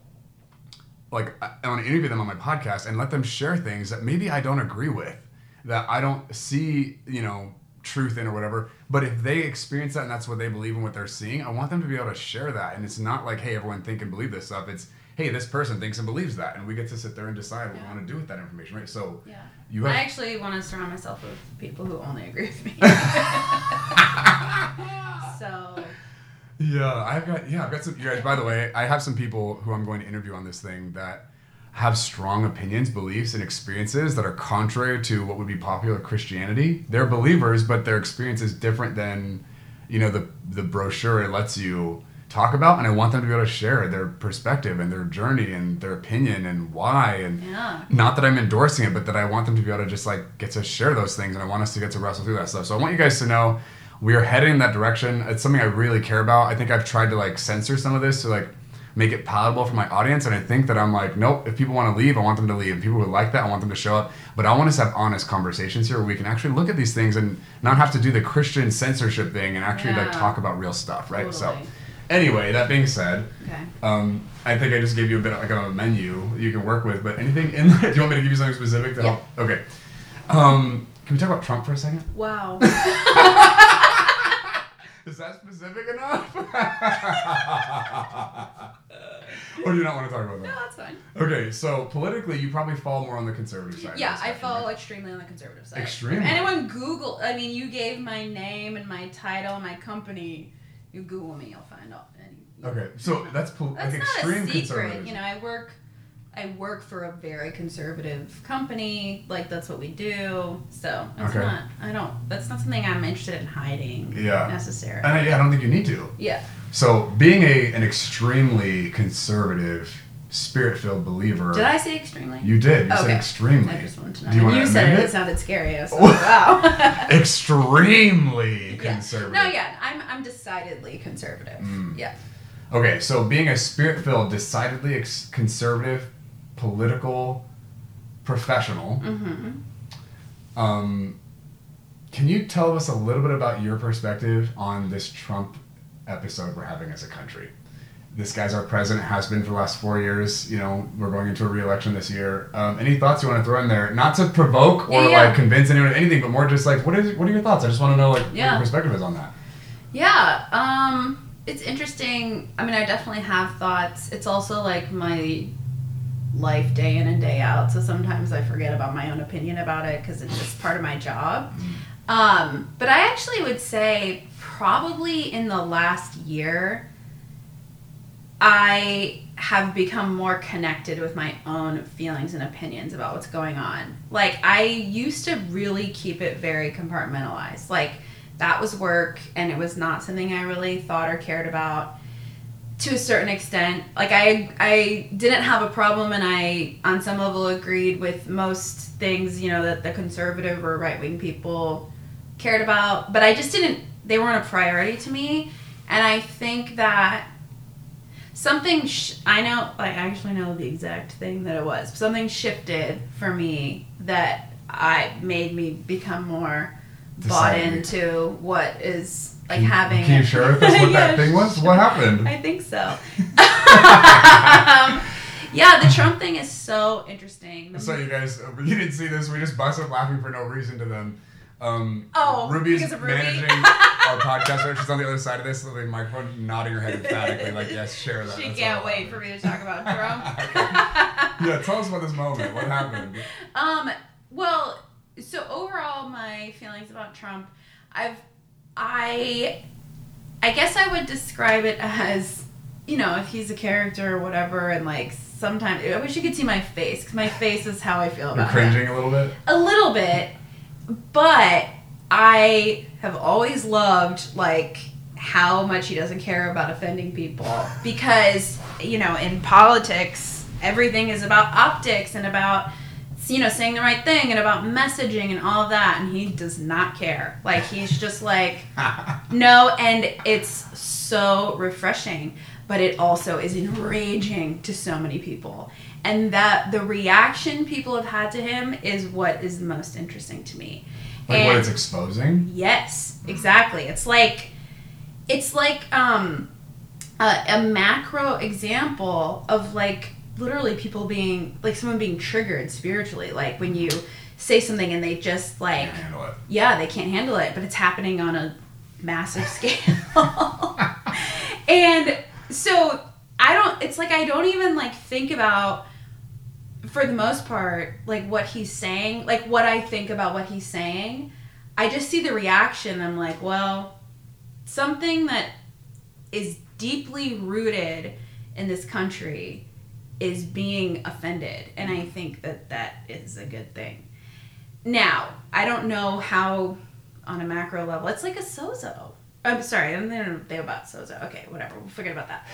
like I want to interview them on my podcast and let them share things that maybe I don't agree with, that I don't see, you know, truth in or whatever. But if they experience that and that's what they believe in what they're seeing, I want them to be able to share that. And it's not like, hey, everyone think and believe this stuff. It's hey, this person thinks and believes that, and we get to sit there and decide what we want to do with that information, right? So Yeah. you have I actually want to surround myself with people who only agree with me. so Yeah, I've got yeah, I've got some you guys. By the way, I have some people who I'm going to interview on this thing that have strong opinions, beliefs, and experiences that are contrary to what would be popular Christianity. They're believers, but their experience is different than you know the the brochure it lets you talk about. And I want them to be able to share their perspective and their journey and their opinion and why and yeah. not that I'm endorsing it, but that I want them to be able to just like get to share those things, and I want us to get to wrestle through that stuff. So I want you guys to know we are heading in that direction. It's something I really care about. I think I've tried to like censor some of this to like make it palatable for my audience, and I think that I'm like, nope. If people want to leave, I want them to leave. If people would like that, I want them to show up. But I want us to have honest conversations here where we can actually look at these things and not have to do the Christian censorship thing and actually like talk about real stuff, right? So. Anyway, that being said, Okay. um, I think I just gave you a bit of like a menu you can work with, but anything in there? Do you want me to give you something specific to Yeah. help? Okay. Um, can we talk about Trump for a second? Wow. Is that specific enough? or do you not want to talk about that? no, that's fine. Okay, so politically, you probably fall more on the conservative side. Yeah, I fall right? extremely on the conservative side. Extremely? If anyone Google, I mean, you gave my name and my title and my company. You Google me, you'll find out. Any, Okay, so that's pol- That's like not extreme a secret. conservative. You know, I work. I work for a very conservative company. Like that's what we do. So it's Okay. not. I don't. That's not something I'm interested in hiding. Yeah. Necessarily. and I, yeah, I don't think you need to. yeah. So, being a an extremely conservative, spirit-filled believer. Did I say extremely? You did. You said Okay. extremely. I just wanted to know. Do you you said it, it? it sounded scary. I was like, wow. extremely Yeah. conservative. No, yeah, I'm I'm decidedly conservative. Mm. Yeah. Okay, so being a spirit-filled, decidedly ex- conservative, political professional, Mm-hmm. um, can you tell us a little bit about your perspective on this Trump episode we're having as a country? This guy's our president, has been for the last four years. You know, we're going into a re-election this year. Um, any thoughts you want to throw in there? Not to provoke or Yeah, yeah. like convince anyone of anything, but more just like, what is what are your thoughts? I just want to know like what your perspective is on that. Yeah, um, it's interesting. I mean, I definitely have thoughts. It's also like my life day in and day out, so sometimes I forget about my own opinion about it because it's just part of my job. Um, but I actually would say probably in the last year, I have become more connected with my own feelings and opinions about what's going on. Like, I used to really keep it very compartmentalized. Like, that was work and it was not something I really thought or cared about to a certain extent. Like I I didn't have a problem and I on some level agreed with most things, you know, that the conservative or right-wing people cared about, but I just didn't they weren't a priority to me. And I think that something sh- I know I actually know the exact thing that it was. Something shifted for me that I made me become more bought into what is like Can having. Can you share with us what Yeah, that thing was? What happened? I think so. um, yeah, the Trump thing is so interesting. So you guys, uh, you didn't see this. We just busted laughing for no reason to them. Um, Oh, Ruby's Ruby? managing our podcast. She's on the other side of this, with the microphone, nodding her head emphatically, like, "Yes, share that." she That's can't wait for me to talk about Trump. Yeah, tell us about this moment. What happened? Um, well, so overall, my feelings about Trump, I've, I, I guess I would describe it as, you know, if he's a character or whatever, and like sometimes I wish you could see my face because my face is how I feel about it. You're cringing him. a little bit. A little bit, but I have always loved like how much he doesn't care about offending people because you know in politics everything is about optics and about you know saying the right thing and about messaging and all of that and he does not care. Like he's just like no and it's so refreshing but it also is enraging to so many people. And that the reaction people have had to him is what is the most interesting to me. Like and what it's exposing? Yes exactly. It's like it's like um a, a macro example of like literally people being like someone being triggered spiritually like when you say something and they just like yeah they can't handle it but it's happening on a massive scale. And so i don't it's like i don't even like think about for the most part like what he's saying like what i think about what he's saying. I just see the reaction i'm like well something that is deeply rooted in this country is being offended and i think that that is a good thing. Now i don't know how on a macro level it's like a sozo. I'm sorry i'm say about sozo. Okay whatever we'll forget about that.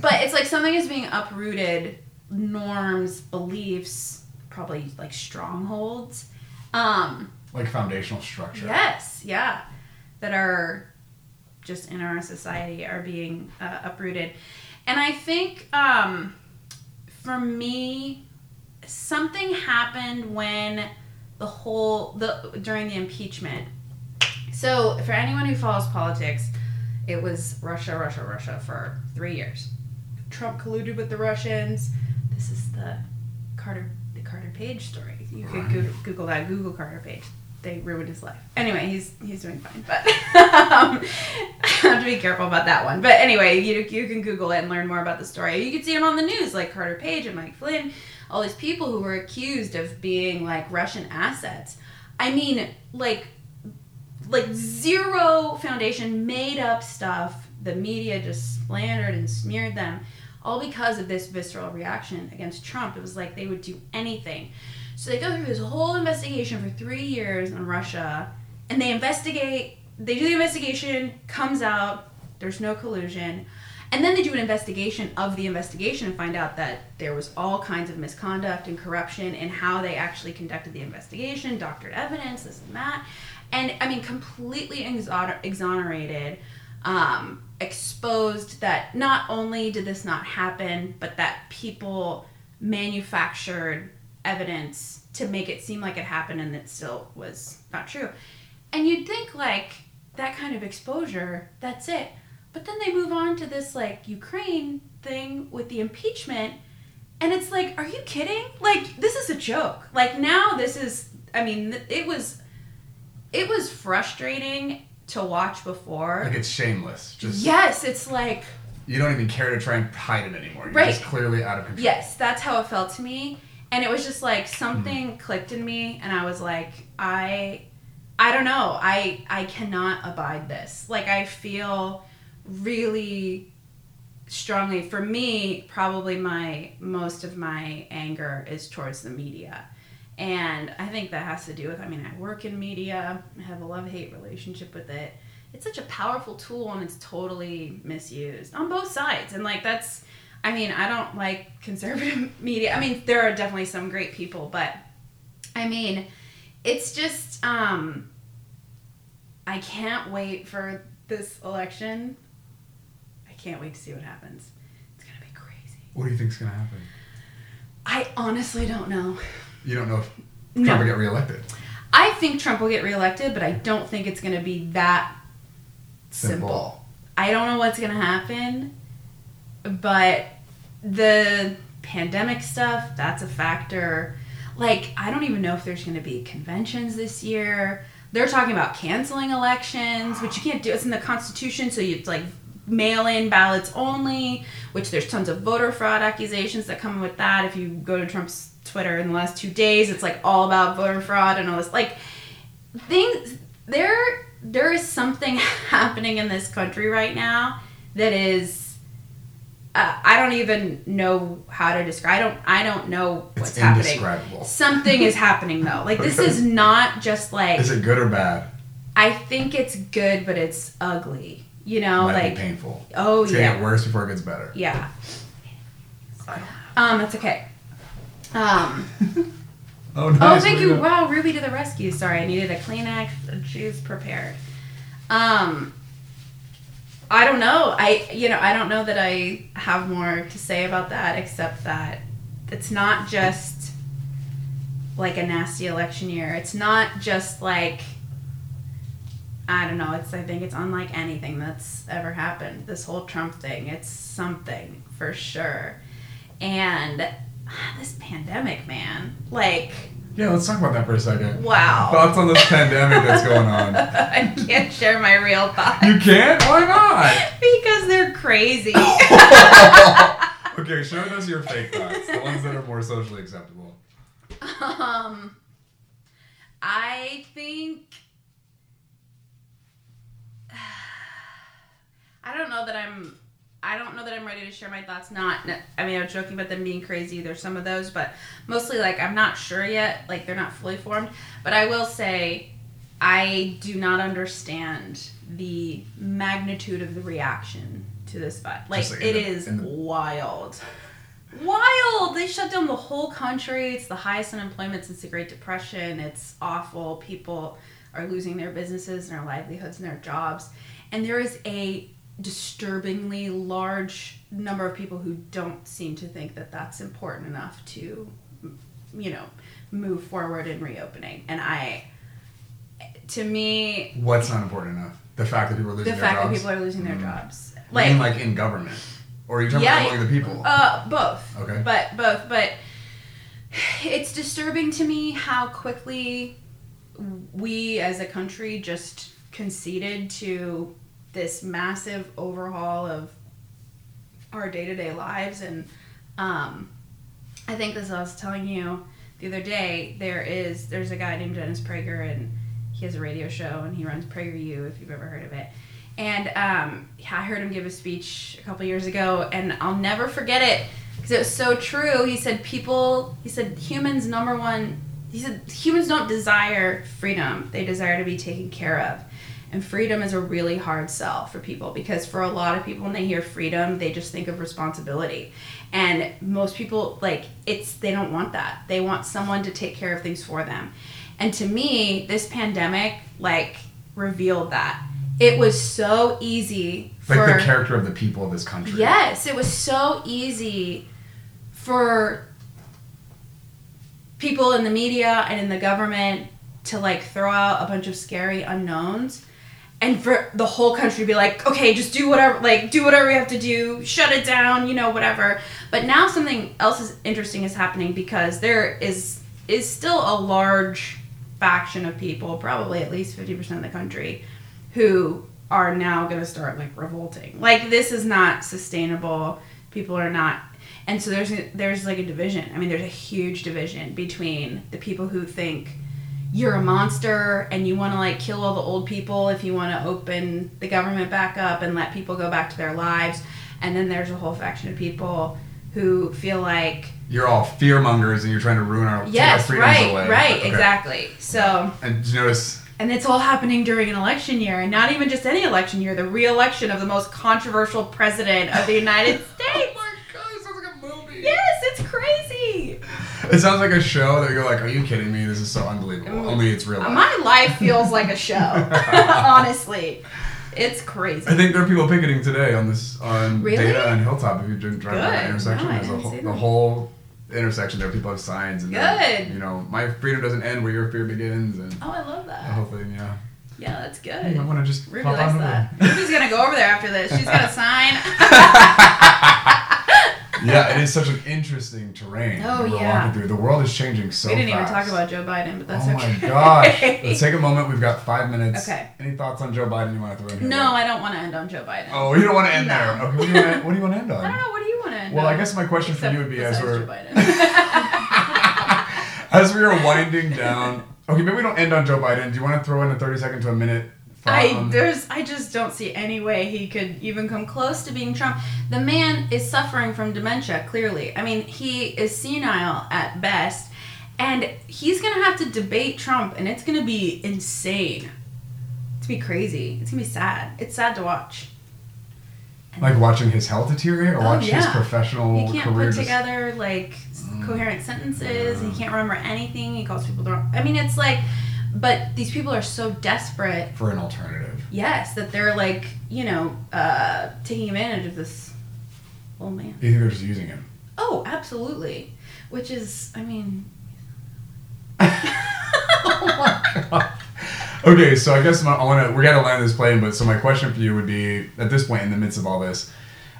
But it's like something is being uprooted norms beliefs probably like strongholds um like foundational structure. Yes yeah that are just in our society are being uh, uprooted. And i think um for me, something happened when the whole the during the impeachment. So for anyone who follows politics, it was Russia, Russia, Russia for three years. Trump colluded with the Russians. This is the Carter the Carter Page story. You could Google, Google that Google Carter Page they ruined his life. Anyway, he's he's doing fine, but um, I have to be careful about that one. But anyway, you you can Google it and learn more about the story. You can see him on the news, like Carter Page and Mike Flynn, all these people who were accused of being like Russian assets. I mean, like like zero foundation, made up stuff. The media just slandered and smeared them, all because of this visceral reaction against Trump. It was like they would do anything so they go through this whole investigation for three years in Russia, and they investigate. They do the investigation, comes out there's no collusion, and then they do an investigation of the investigation and find out that there was all kinds of misconduct and corruption in how they actually conducted the investigation, doctored evidence, this and that, and I mean completely exonerated. Um, exposed that not only did this not happen, but that people manufactured evidence to make it seem like it happened and it still was not true. And you'd think like that kind of exposure, that's it. But then they move on to this like Ukraine thing with the impeachment and it's like, are you kidding? Like this is a joke. Like now this is I mean, it was it was frustrating to watch before. Like it's shameless. Just Yes, it's like you don't even care to try and hide it anymore. You're right. just clearly out of control. Yes, that's how it felt to me and it was just like something mm. clicked in me and i was like i i don't know. I i cannot abide this. Like i feel really strongly for me probably my most of my anger is towards the media. And i think that has to do with i mean i work in media i have a love-hate relationship with it. It's such a powerful tool and it's totally misused on both sides. And like that's I mean, I don't like conservative media. I mean, there are definitely some great people, but I mean, it's just um I can't wait for this election. I can't wait to see what happens. It's going to be crazy. What do you think's going to happen? I honestly don't know. You don't know if Trump no. will get reelected. I think Trump will get reelected, but I don't think it's going to be that simple. simple. I don't know what's going to happen. But the pandemic stuff, that's a factor. Like, I don't even know if there's going to be conventions this year. They're talking about canceling elections, which you can't do. It's in the Constitution, so you like mail in ballots only, which there's tons of voter fraud accusations that come with that if you go to Trump's Twitter in the last two days. It's like all about voter fraud and all this. Like things there there is something happening in this country right now that is uh, I don't even know how to describe. I don't. I don't know what's it's happening. Something is happening though. Like this is not just like. Is it good or bad? I think it's good, but it's ugly. You know, Might like painful. oh It's gonna yeah, get worse before it gets better. yeah. Um, that's okay. Um. Oh, nice. Oh, thank you. Wow, Ruby to the rescue. Sorry, I needed a Kleenex she's prepared. Um, I don't know. I, you know, I don't know that I have more to say about that except that it's not just like a nasty election year. It's not just like, I don't know. It's, I think it's unlike anything that's ever happened. This whole Trump thing, it's something for sure. And ah, this pandemic, man, like, Yeah, let's talk about that for a second. wow. Thoughts on this pandemic that's going on? I can't share my real thoughts You can't? Why not? because they're crazy. okay, share with us your fake thoughts, the ones that are more socially acceptable. um, I think I don't know that I'm. I don't know that I'm ready to share my thoughts. Not, I mean, I was joking about them being crazy. There's some of those, but mostly like I'm not sure yet. Like they're not fully formed. But I will say, I do not understand the magnitude of the reaction to this fight. Like, like it the- is the- wild. Wild! They shut down the whole country. It's the highest unemployment since the Great Depression. It's awful. People are losing their businesses and their livelihoods and their jobs. And there is a disturbingly large number of people who don't seem to think that that's important enough to, you know, move forward in reopening. And I, to me, What's not important enough? The fact that people are losing the their fact jobs? that people are losing their Mm. jobs. You Like, mean like in government? Or are you talking Yeah, about among the people? Uh, both. Okay. But both. But it's disturbing to me how quickly we as a country just conceded to this massive overhaul of our day to day lives. And um, I think as I was telling you the other day, there is there's a guy named Dennis Prager, and he has a radio show, and he runs PragerU. If you've ever heard of it. And um, I heard him give a speech a couple years ago, and I'll never forget it because it was so true. He said, People, he said, humans' number one, he said, humans don't desire freedom, they desire to be taken care of. And freedom is a really hard sell for people because for a lot of people, when they hear freedom, they just think of responsibility. And most people, like, it's, they don't want that. They want someone to take care of things for them. And to me, this pandemic, like, revealed that. It was so easy for like the character of the people of this country. Yes, it was so easy for people in the media and in the government to like throw out a bunch of scary unknowns and for the whole country to be like, okay, just do whatever, like, do whatever we have to do, shut it down, you know, whatever. But now something else is interesting is happening because there is is still a large faction of people, probably at least fifty percent of the country, who are now going to start like revolting. Like, this is not sustainable. People are not. And so there's there's like a division. I mean, there's a huge division between the people who think you're a monster and you want to like kill all the old people if you want to open the government back up and let people go back to their lives. And then there's a whole faction of people who feel like You're all fear mongers and you're trying to ruin our, take our yes, freedoms right, away. right, Okay. exactly. So And you notice and it's all happening during an election year, and not even just any election year, the re-election of the most controversial president of the United States. Oh my god, it sounds like a movie. yes, it's crazy. It sounds like a show that you're like, are you kidding me? This is so unbelievable. Only it's real life. My life feels like a show, honestly. It's crazy. I think there are people picketing today on this on Really? Dana and Hilltop. If you drive by that intersection, No, there's a whole, the whole intersection there. People have signs and Good. You know, my freedom doesn't end where your fear begins, and oh, I love the that. whole thing. Yeah, Yeah, that's you good. might want to just Ruby pop likes on that. Ruby's gonna go over there after this. She's got a sign. yeah, it is such an interesting terrain. Oh, we're yeah. walking through. The world is changing so we didn't even talk about Joe Biden, but that's oh okay. my gosh! Let's take a moment. We've got five minutes. Okay. Any thoughts on Joe Biden you want to throw in here? no, I don't want to end on Joe Biden. Oh, you don't want to end No. there. Okay, what do you want? To, what do you want to end on? I don't know. What do you want to end on? Well, on? I guess my question for you would be as we're Joe Biden. As we are winding down, okay, maybe we don't end on Joe Biden. Do you want to throw in a thirty second to a minute? I there's I just don't see any way he could even come close to being Trump. The man is suffering from dementia. Clearly, I mean he is senile at best, and he's gonna have to debate Trump, and it's gonna be insane. It's gonna be crazy. It's gonna be sad. It's sad to watch. Like watching his health deteriorate, or oh, watch yeah. his professional he can't career put together like mm. coherent sentences. He can't remember anything. He calls people the wrong. I mean, it's like, but these people are so desperate for an alternative. Yes, that they're like you know uh, taking advantage of this old man. You think they're just using him? Oh, absolutely. Which is, I mean. oh my god. Okay, so I guess my, I want to. We're gonna land this plane, but so my question for you would be: at this point, in the midst of all this,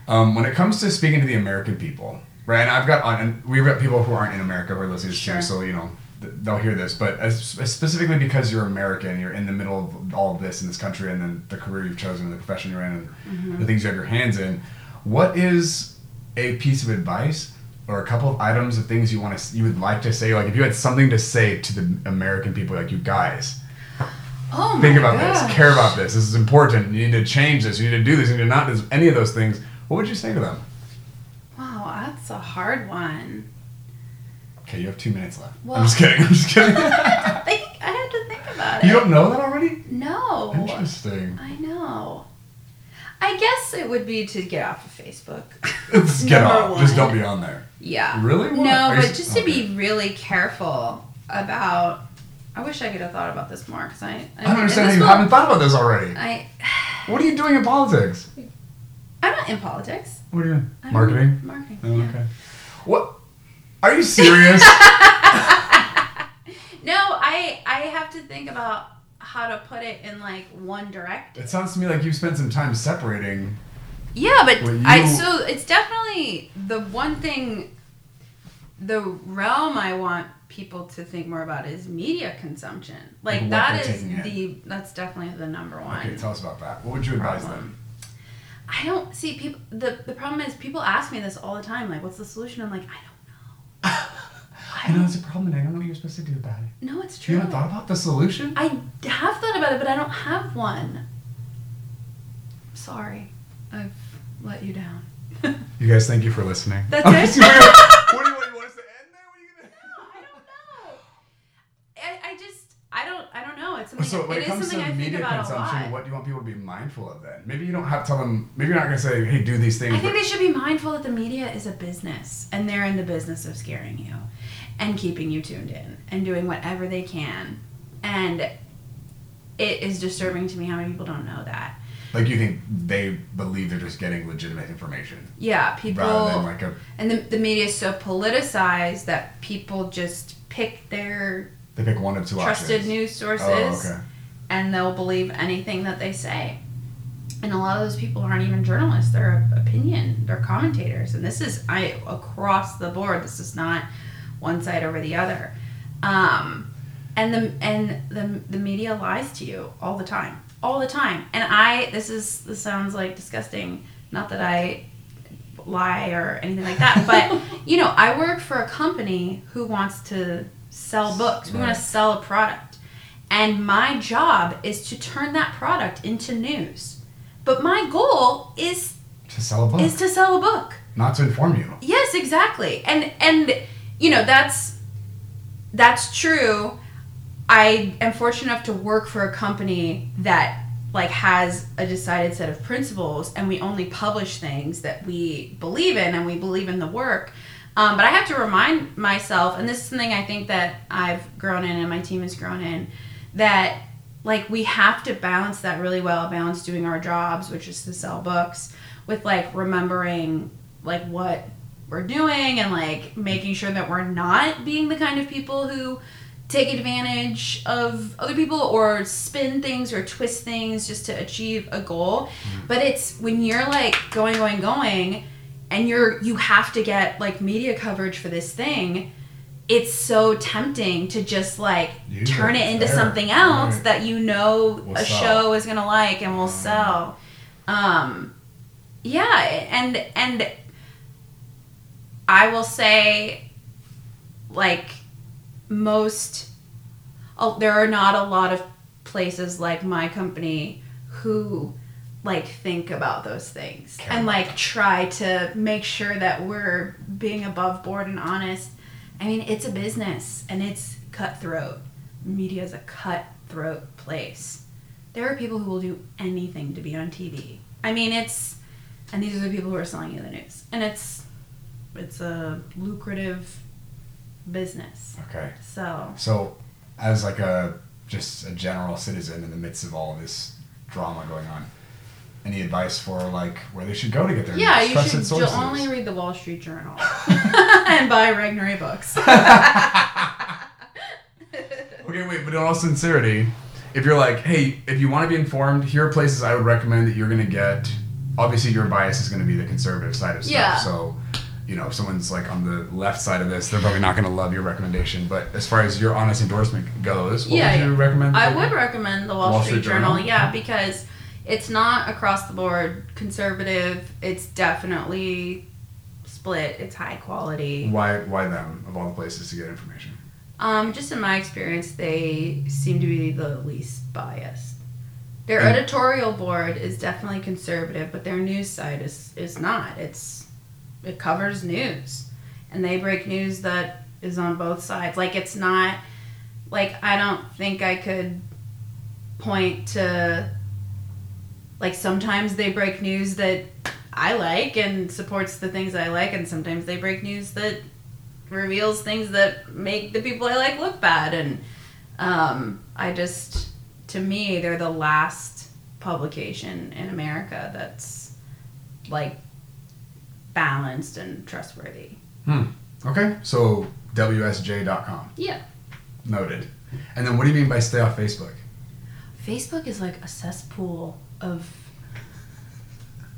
um, when it comes to speaking to the American people, right? And I've got on, and we've got people who aren't in America who are listening to sure. so you know they'll hear this. But as, specifically because you're American, you're in the middle of all of this in this country, and then the career you've chosen, the profession you're in, and mm-hmm. the things you have your hands in. What is a piece of advice or a couple of items of things you want to you would like to say? Like if you had something to say to the American people, like you guys Oh Think about gosh. this. Care about this. This is important. You need to change this. You need to do this. You need to not do any of those things. What would you say to them? Wow, that's a hard one. Okay, you have two minutes left. Well, I'm just kidding. I'm just kidding. I think I had to think about it. You don't know that already? No. Interesting. I know. I guess it would be to get off of Facebook. get off. One. Just don't be on there. Yeah. Really? What? No, but just okay. to be really careful about I wish I could have thought about this more because I, I. I don't understand how you will, haven't thought about this already. I. What are you doing in politics? I'm not in politics. What are you doing? Marketing. Marketing. Oh, yeah. okay. What? Are you serious? no, I I have to think about how to put it in like one direction. It sounds to me like you spent some time separating. Yeah, but you... I so it's definitely the one thing the realm I want people to think more about is media consumption. Like that is the that's definitely the number one. Okay, tell us about that. What would you advise them? I don't see people. The the problem is people ask me this all the time. Like, what's the solution? I'm like, I don't know. I, know it's a problem, and I don't know what you're supposed to do about it. No, it's true. You haven't thought about the solution? I have thought about it, but I don't have one. I'm Sorry, I've let you down. you guys, thank you for listening. That's oh, it. so when it, it comes to media consumption, what do you want people to be mindful of then? Maybe you don't have to tell them. Maybe you're not going to say, "Hey, do these things." I think they should be mindful that the media is a business, and they're in the business of scaring you, and keeping you tuned in, and doing whatever they can, and it is disturbing to me how many people don't know that. Like you think they believe they're just getting legitimate information? Yeah, people. Rather than like a. And the the media is so politicized that people just pick their they pick one of two trusted options. news sources, oh, okay. and they'll believe anything that they say. And a lot of those people aren't even journalists; they're opinion, they're commentators. And this is I across the board. This is not one side over the other. Um, and the and the the media lies to you all the time, all the time. And I this is this sounds like disgusting. Not that I lie or anything like that, but you know, I work for a company who wants to sell books. We right. want to sell a product. And my job is to turn that product into news. But my goal is to sell a book. Is to sell a book. Not to inform you. Yes, exactly. And and you know, that's that's true. I am fortunate enough to work for a company that like has a decided set of principles and we only publish things that we believe in and we believe in the work um, but I have to remind myself, and this is something I think that I've grown in and my team has grown in, that like we have to balance that really well, balance doing our jobs, which is to sell books, with like remembering like what we're doing and like making sure that we're not being the kind of people who take advantage of other people or spin things or twist things just to achieve a goal. Mm-hmm. But it's when you're like going, going, going and you're you have to get like media coverage for this thing it's so tempting to just like you turn it into something else right. that you know we'll a sell. show is gonna like and will mm. sell um yeah and and i will say like most oh, there are not a lot of places like my company who like think about those things and like try to make sure that we're being above board and honest. I mean, it's a business and it's cutthroat. Media is a cutthroat place. There are people who will do anything to be on TV. I mean, it's and these are the people who are selling you the news. And it's it's a lucrative business. Okay. So, So, as like a just a general citizen in the midst of all this drama going on, any advice for like where they should go to get their yeah, you should sources. only read the Wall Street Journal and buy Regnery books. Okay, wait, but in all sincerity, if you're like, hey, if you want to be informed, here are places I would recommend that you're going to get. Obviously, your bias is going to be the conservative side of stuff. Yeah. So, you know, if someone's like on the left side of this, they're probably not going to love your recommendation. But as far as your honest endorsement goes, what Yeah, would you yeah. recommend? I would recommend the Wall, Wall Street, Street Journal, Journal? yeah, because it's not across the board conservative. It's definitely split. It's high quality. Why, why them of all the places to get information? Um, just in my experience, they seem to be the least biased. Their And- editorial board is definitely conservative, but their news side is is not. It's it covers news, and they break news that is on both sides. Like it's not like I don't think I could point to like sometimes they break news that I like and supports the things I like, and sometimes they break news that reveals things that make the people I like look bad. And um, I just, to me, they're the last publication in America that's like balanced and trustworthy. Hmm. Okay, so WSJ.com. Yeah. Noted. And then what do you mean by stay off Facebook? Facebook is like a cesspool of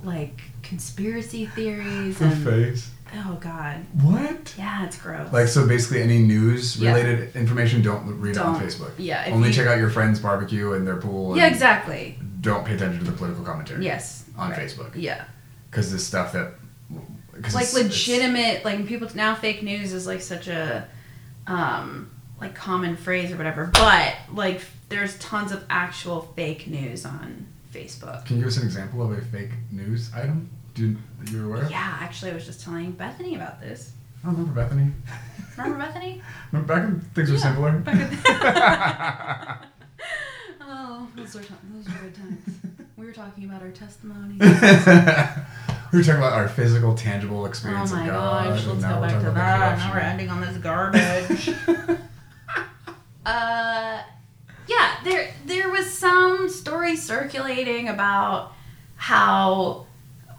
like conspiracy theories and face. oh god What? yeah it's gross Like, so basically any news Yeah. related information, don't read it on Don't. Facebook. yeah Only you- check out your friend's barbecue and their pool. yeah exactly Don't pay attention to the political commentary yes on right. Facebook. yeah Because this stuff that. Like it's- it's- legitimate like people now fake news is like such a um like common phrase or whatever but like there's tons of actual fake news on facebook Can you give us an example of a fake news item? Do you, that you're aware of? yeah actually i was just telling bethany about this I don't remember Bethany. remember bethany Remember back when things were simpler? back oh those were, those were good times we were talking about our testimony we were talking about our physical, tangible experience Oh my of God. gosh, let's go back to that. Now we're ending on this garbage. uh, yeah, there there was some story circulating about how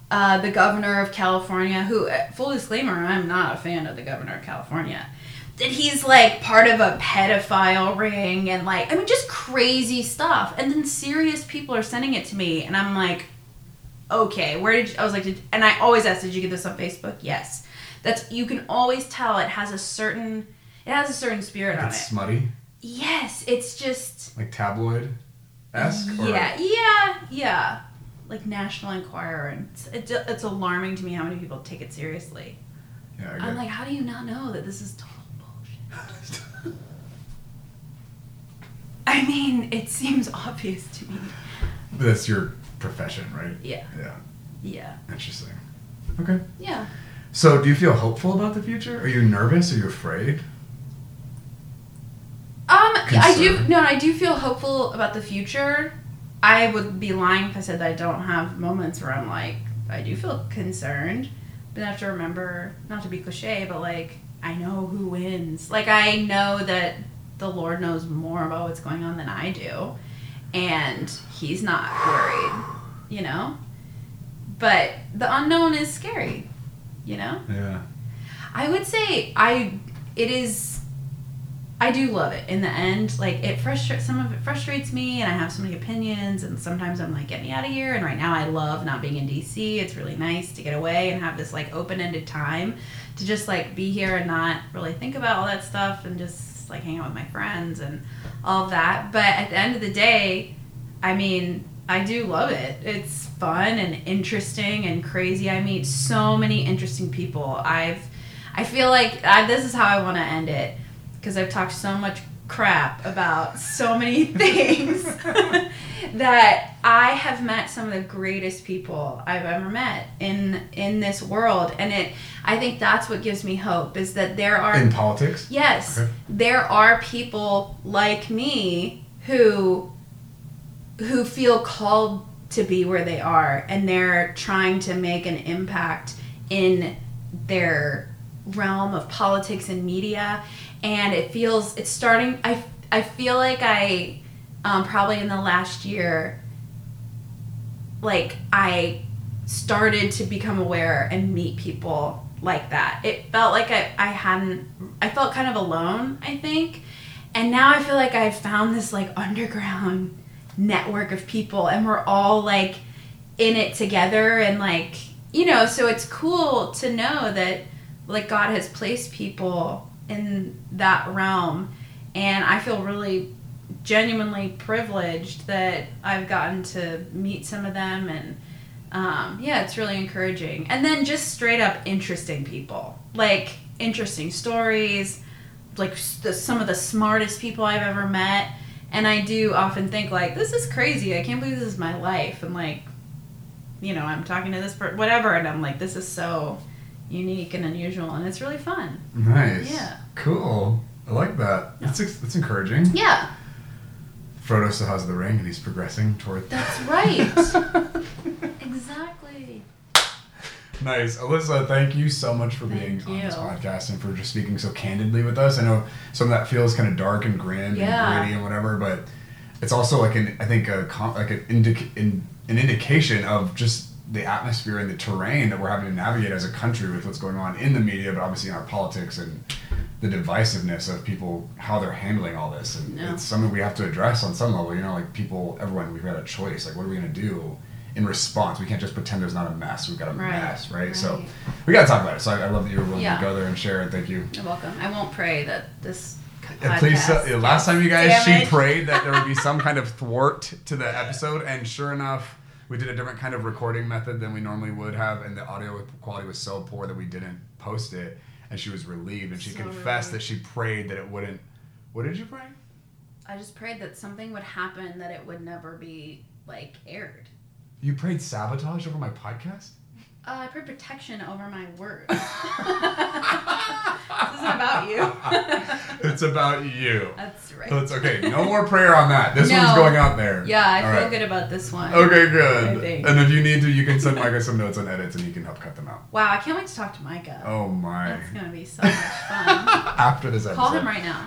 uh, the governor of California, who, uh, full disclaimer, I'm not a fan of the governor of California, that he's like part of a pedophile ring and like, I mean, just crazy stuff. And then serious people are sending it to me, and I'm like, okay, where did you, I was like, did, and I always ask, did you get this on Facebook? Yes. That's you can always tell it has a certain it has a certain spirit on it. It's smutty, Yes, it's just like tabloid esque. yeah, yeah, yeah. Like National Enquirer, and it's, it's, it's alarming to me how many people take it seriously. Yeah, I I'm like, how do you not know that this is total bullshit? I mean, it seems obvious to me. But that's your profession, right? Yeah, Yeah. yeah, Interesting. Okay. yeah. So, do you feel hopeful about the future? Are you nervous? Are you afraid? Um, I do no, I do feel hopeful about the future. I would be lying if I said that I don't have moments where I'm like, I do feel concerned, but I have to remember not to be cliche, but like I know who wins. Like I know that the Lord knows more about what's going on than I do, and He's not worried, you know. But the unknown is scary, you know. Yeah. I would say I it is I do love it in the end. Like it frustrates some of it frustrates me and I have so many opinions and sometimes I'm like, get me out of here and right now I love not being in DC. It's really nice to get away and have this like open ended time to just like be here and not really think about all that stuff and just like hang out with my friends and all that. But at the end of the day, I mean, I do love it. It's fun and interesting and crazy. I meet so many interesting people. I've I feel like I, this is how I want to end it. Because I've talked so much crap about so many things that I have met some of the greatest people I've ever met in in this world. And it I think that's what gives me hope is that there are in politics? Yes. Okay. there are people like me who who feel called to be where they are and they're trying to make an impact in their realm of politics and media and it feels it's starting i i feel like i um, probably in the last year like i started to become aware and meet people like that. It felt like i, I hadn't i felt kind of alone i think. And now i feel like i've found this like underground network of people and we're all like in it together and like you know so it's cool to know that like god has placed people in that realm and i feel really genuinely privileged that i've gotten to meet some of them and um, yeah it's really encouraging and then just straight up interesting people like interesting stories like the, some of the smartest people i've ever met and I do often think like, this is crazy. I can't believe this is my life. And like, you know, I'm talking to this person, whatever, and I'm like, this is so unique and unusual, and it's really fun. Nice. Yeah. Cool. I like that. That's that's encouraging. Yeah. Frodo still has the ring, and he's progressing toward. That's right. Exactly. Nice. Alyssa, thank you so much for thank being you. on this podcast and for just speaking so candidly with us. I know some of that feels kind of dark and grim yeah. and gritty and whatever, but it's also like an I think a like an indic- an indication of just the atmosphere and the terrain that we're having to navigate as a country with what's going on in the media, but obviously in our politics and the divisiveness of people how they're handling all this and no. it's something we have to address on some level you know like people everyone we've got a choice like what are we going to do in response. We can't just pretend there's not a mess. We've got a right. mess, right? right? So we got to talk about it. So I, I, love that you were willing yeah. to go there and share it. Thank you. You're welcome. I won't pray that this. Podcast please, uh, last time you guys, she prayed that there would be some kind of thwart to the episode, and sure enough, we did a different kind of recording method than we normally would have, and the audio quality was so poor that we didn't post it. And she was relieved, and she so confessed relieved. that she prayed that it wouldn't. What did you pray? I just prayed that something would happen that it would never be like aired. You prayed sabotage over my podcast? Uh, I prayed protection over my words. this isn't about you. it's about you. That's right. So it's okay. No more prayer on that. This no. one's going out there. Yeah, I All feel right. good about this one. Okay, good. And if you need to, you can send Micah some notes on edits and he can help cut them out. Wow, I can't wait to talk to Micah. Oh my. That's going to be so much fun. After this episode. Call him right now.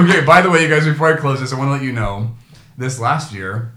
okay, by the way, you guys, before I close this, I want to let you know this last year,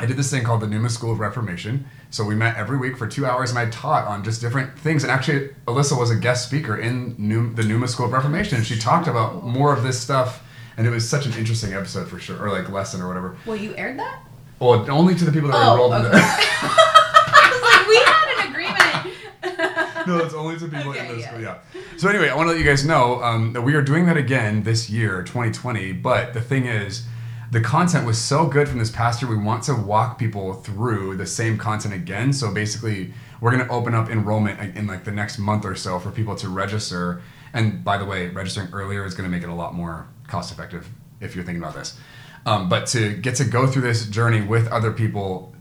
I did this thing called the Numa School of Reformation. So we met every week for two hours, and I taught on just different things. And actually, Alyssa was a guest speaker in New, the Numa School of Reformation, and she talked about more of this stuff. And it was such an interesting episode for sure, or like lesson or whatever. Well, you aired that. Well, only to the people that oh, enrolled okay. in the. like, we had an agreement. no, it's only to people okay, in the yeah. school. Yeah. So anyway, I want to let you guys know um, that we are doing that again this year, 2020. But the thing is the content was so good from this past year. We want to walk people through the same content again. So basically, we're going to open up enrollment in like the next month or so for people to register. And by the way, registering earlier is going to make it a lot more cost effective if you're thinking about this. Um, but to get to go through this journey with other people,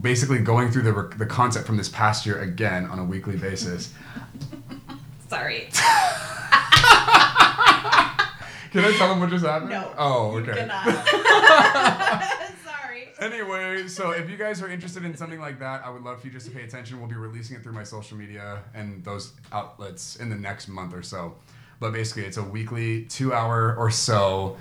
basically going through the, the content from this past year again on a weekly basis. Sorry. Can I tell them what just happened? No. Oh, okay. Sorry. Anyway, so if you guys are interested in something like that, I would love for you just to pay attention. We'll be releasing it through my social media and those outlets in the next month or so. But basically, it's a weekly two hour or so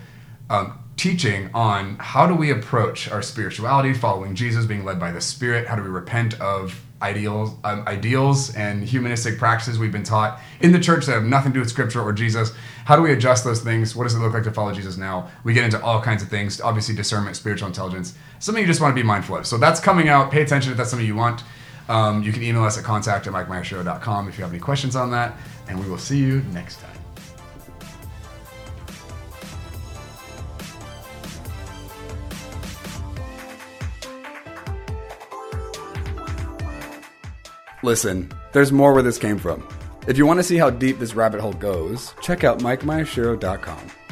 um, teaching on how do we approach our spirituality, following Jesus, being led by the Spirit. How do we repent of ideals, um, ideals and humanistic practices we've been taught in the church that have nothing to do with Scripture or Jesus? How do we adjust those things? What does it look like to follow Jesus now? We get into all kinds of things. Obviously, discernment, spiritual intelligence, something you just want to be mindful of. So that's coming out. Pay attention if that's something you want. Um, you can email us at contact at mikemyershow.com if you have any questions on that. And we will see you next time. Listen, there's more where this came from. If you want to see how deep this rabbit hole goes, check out MikeMyerShow.com.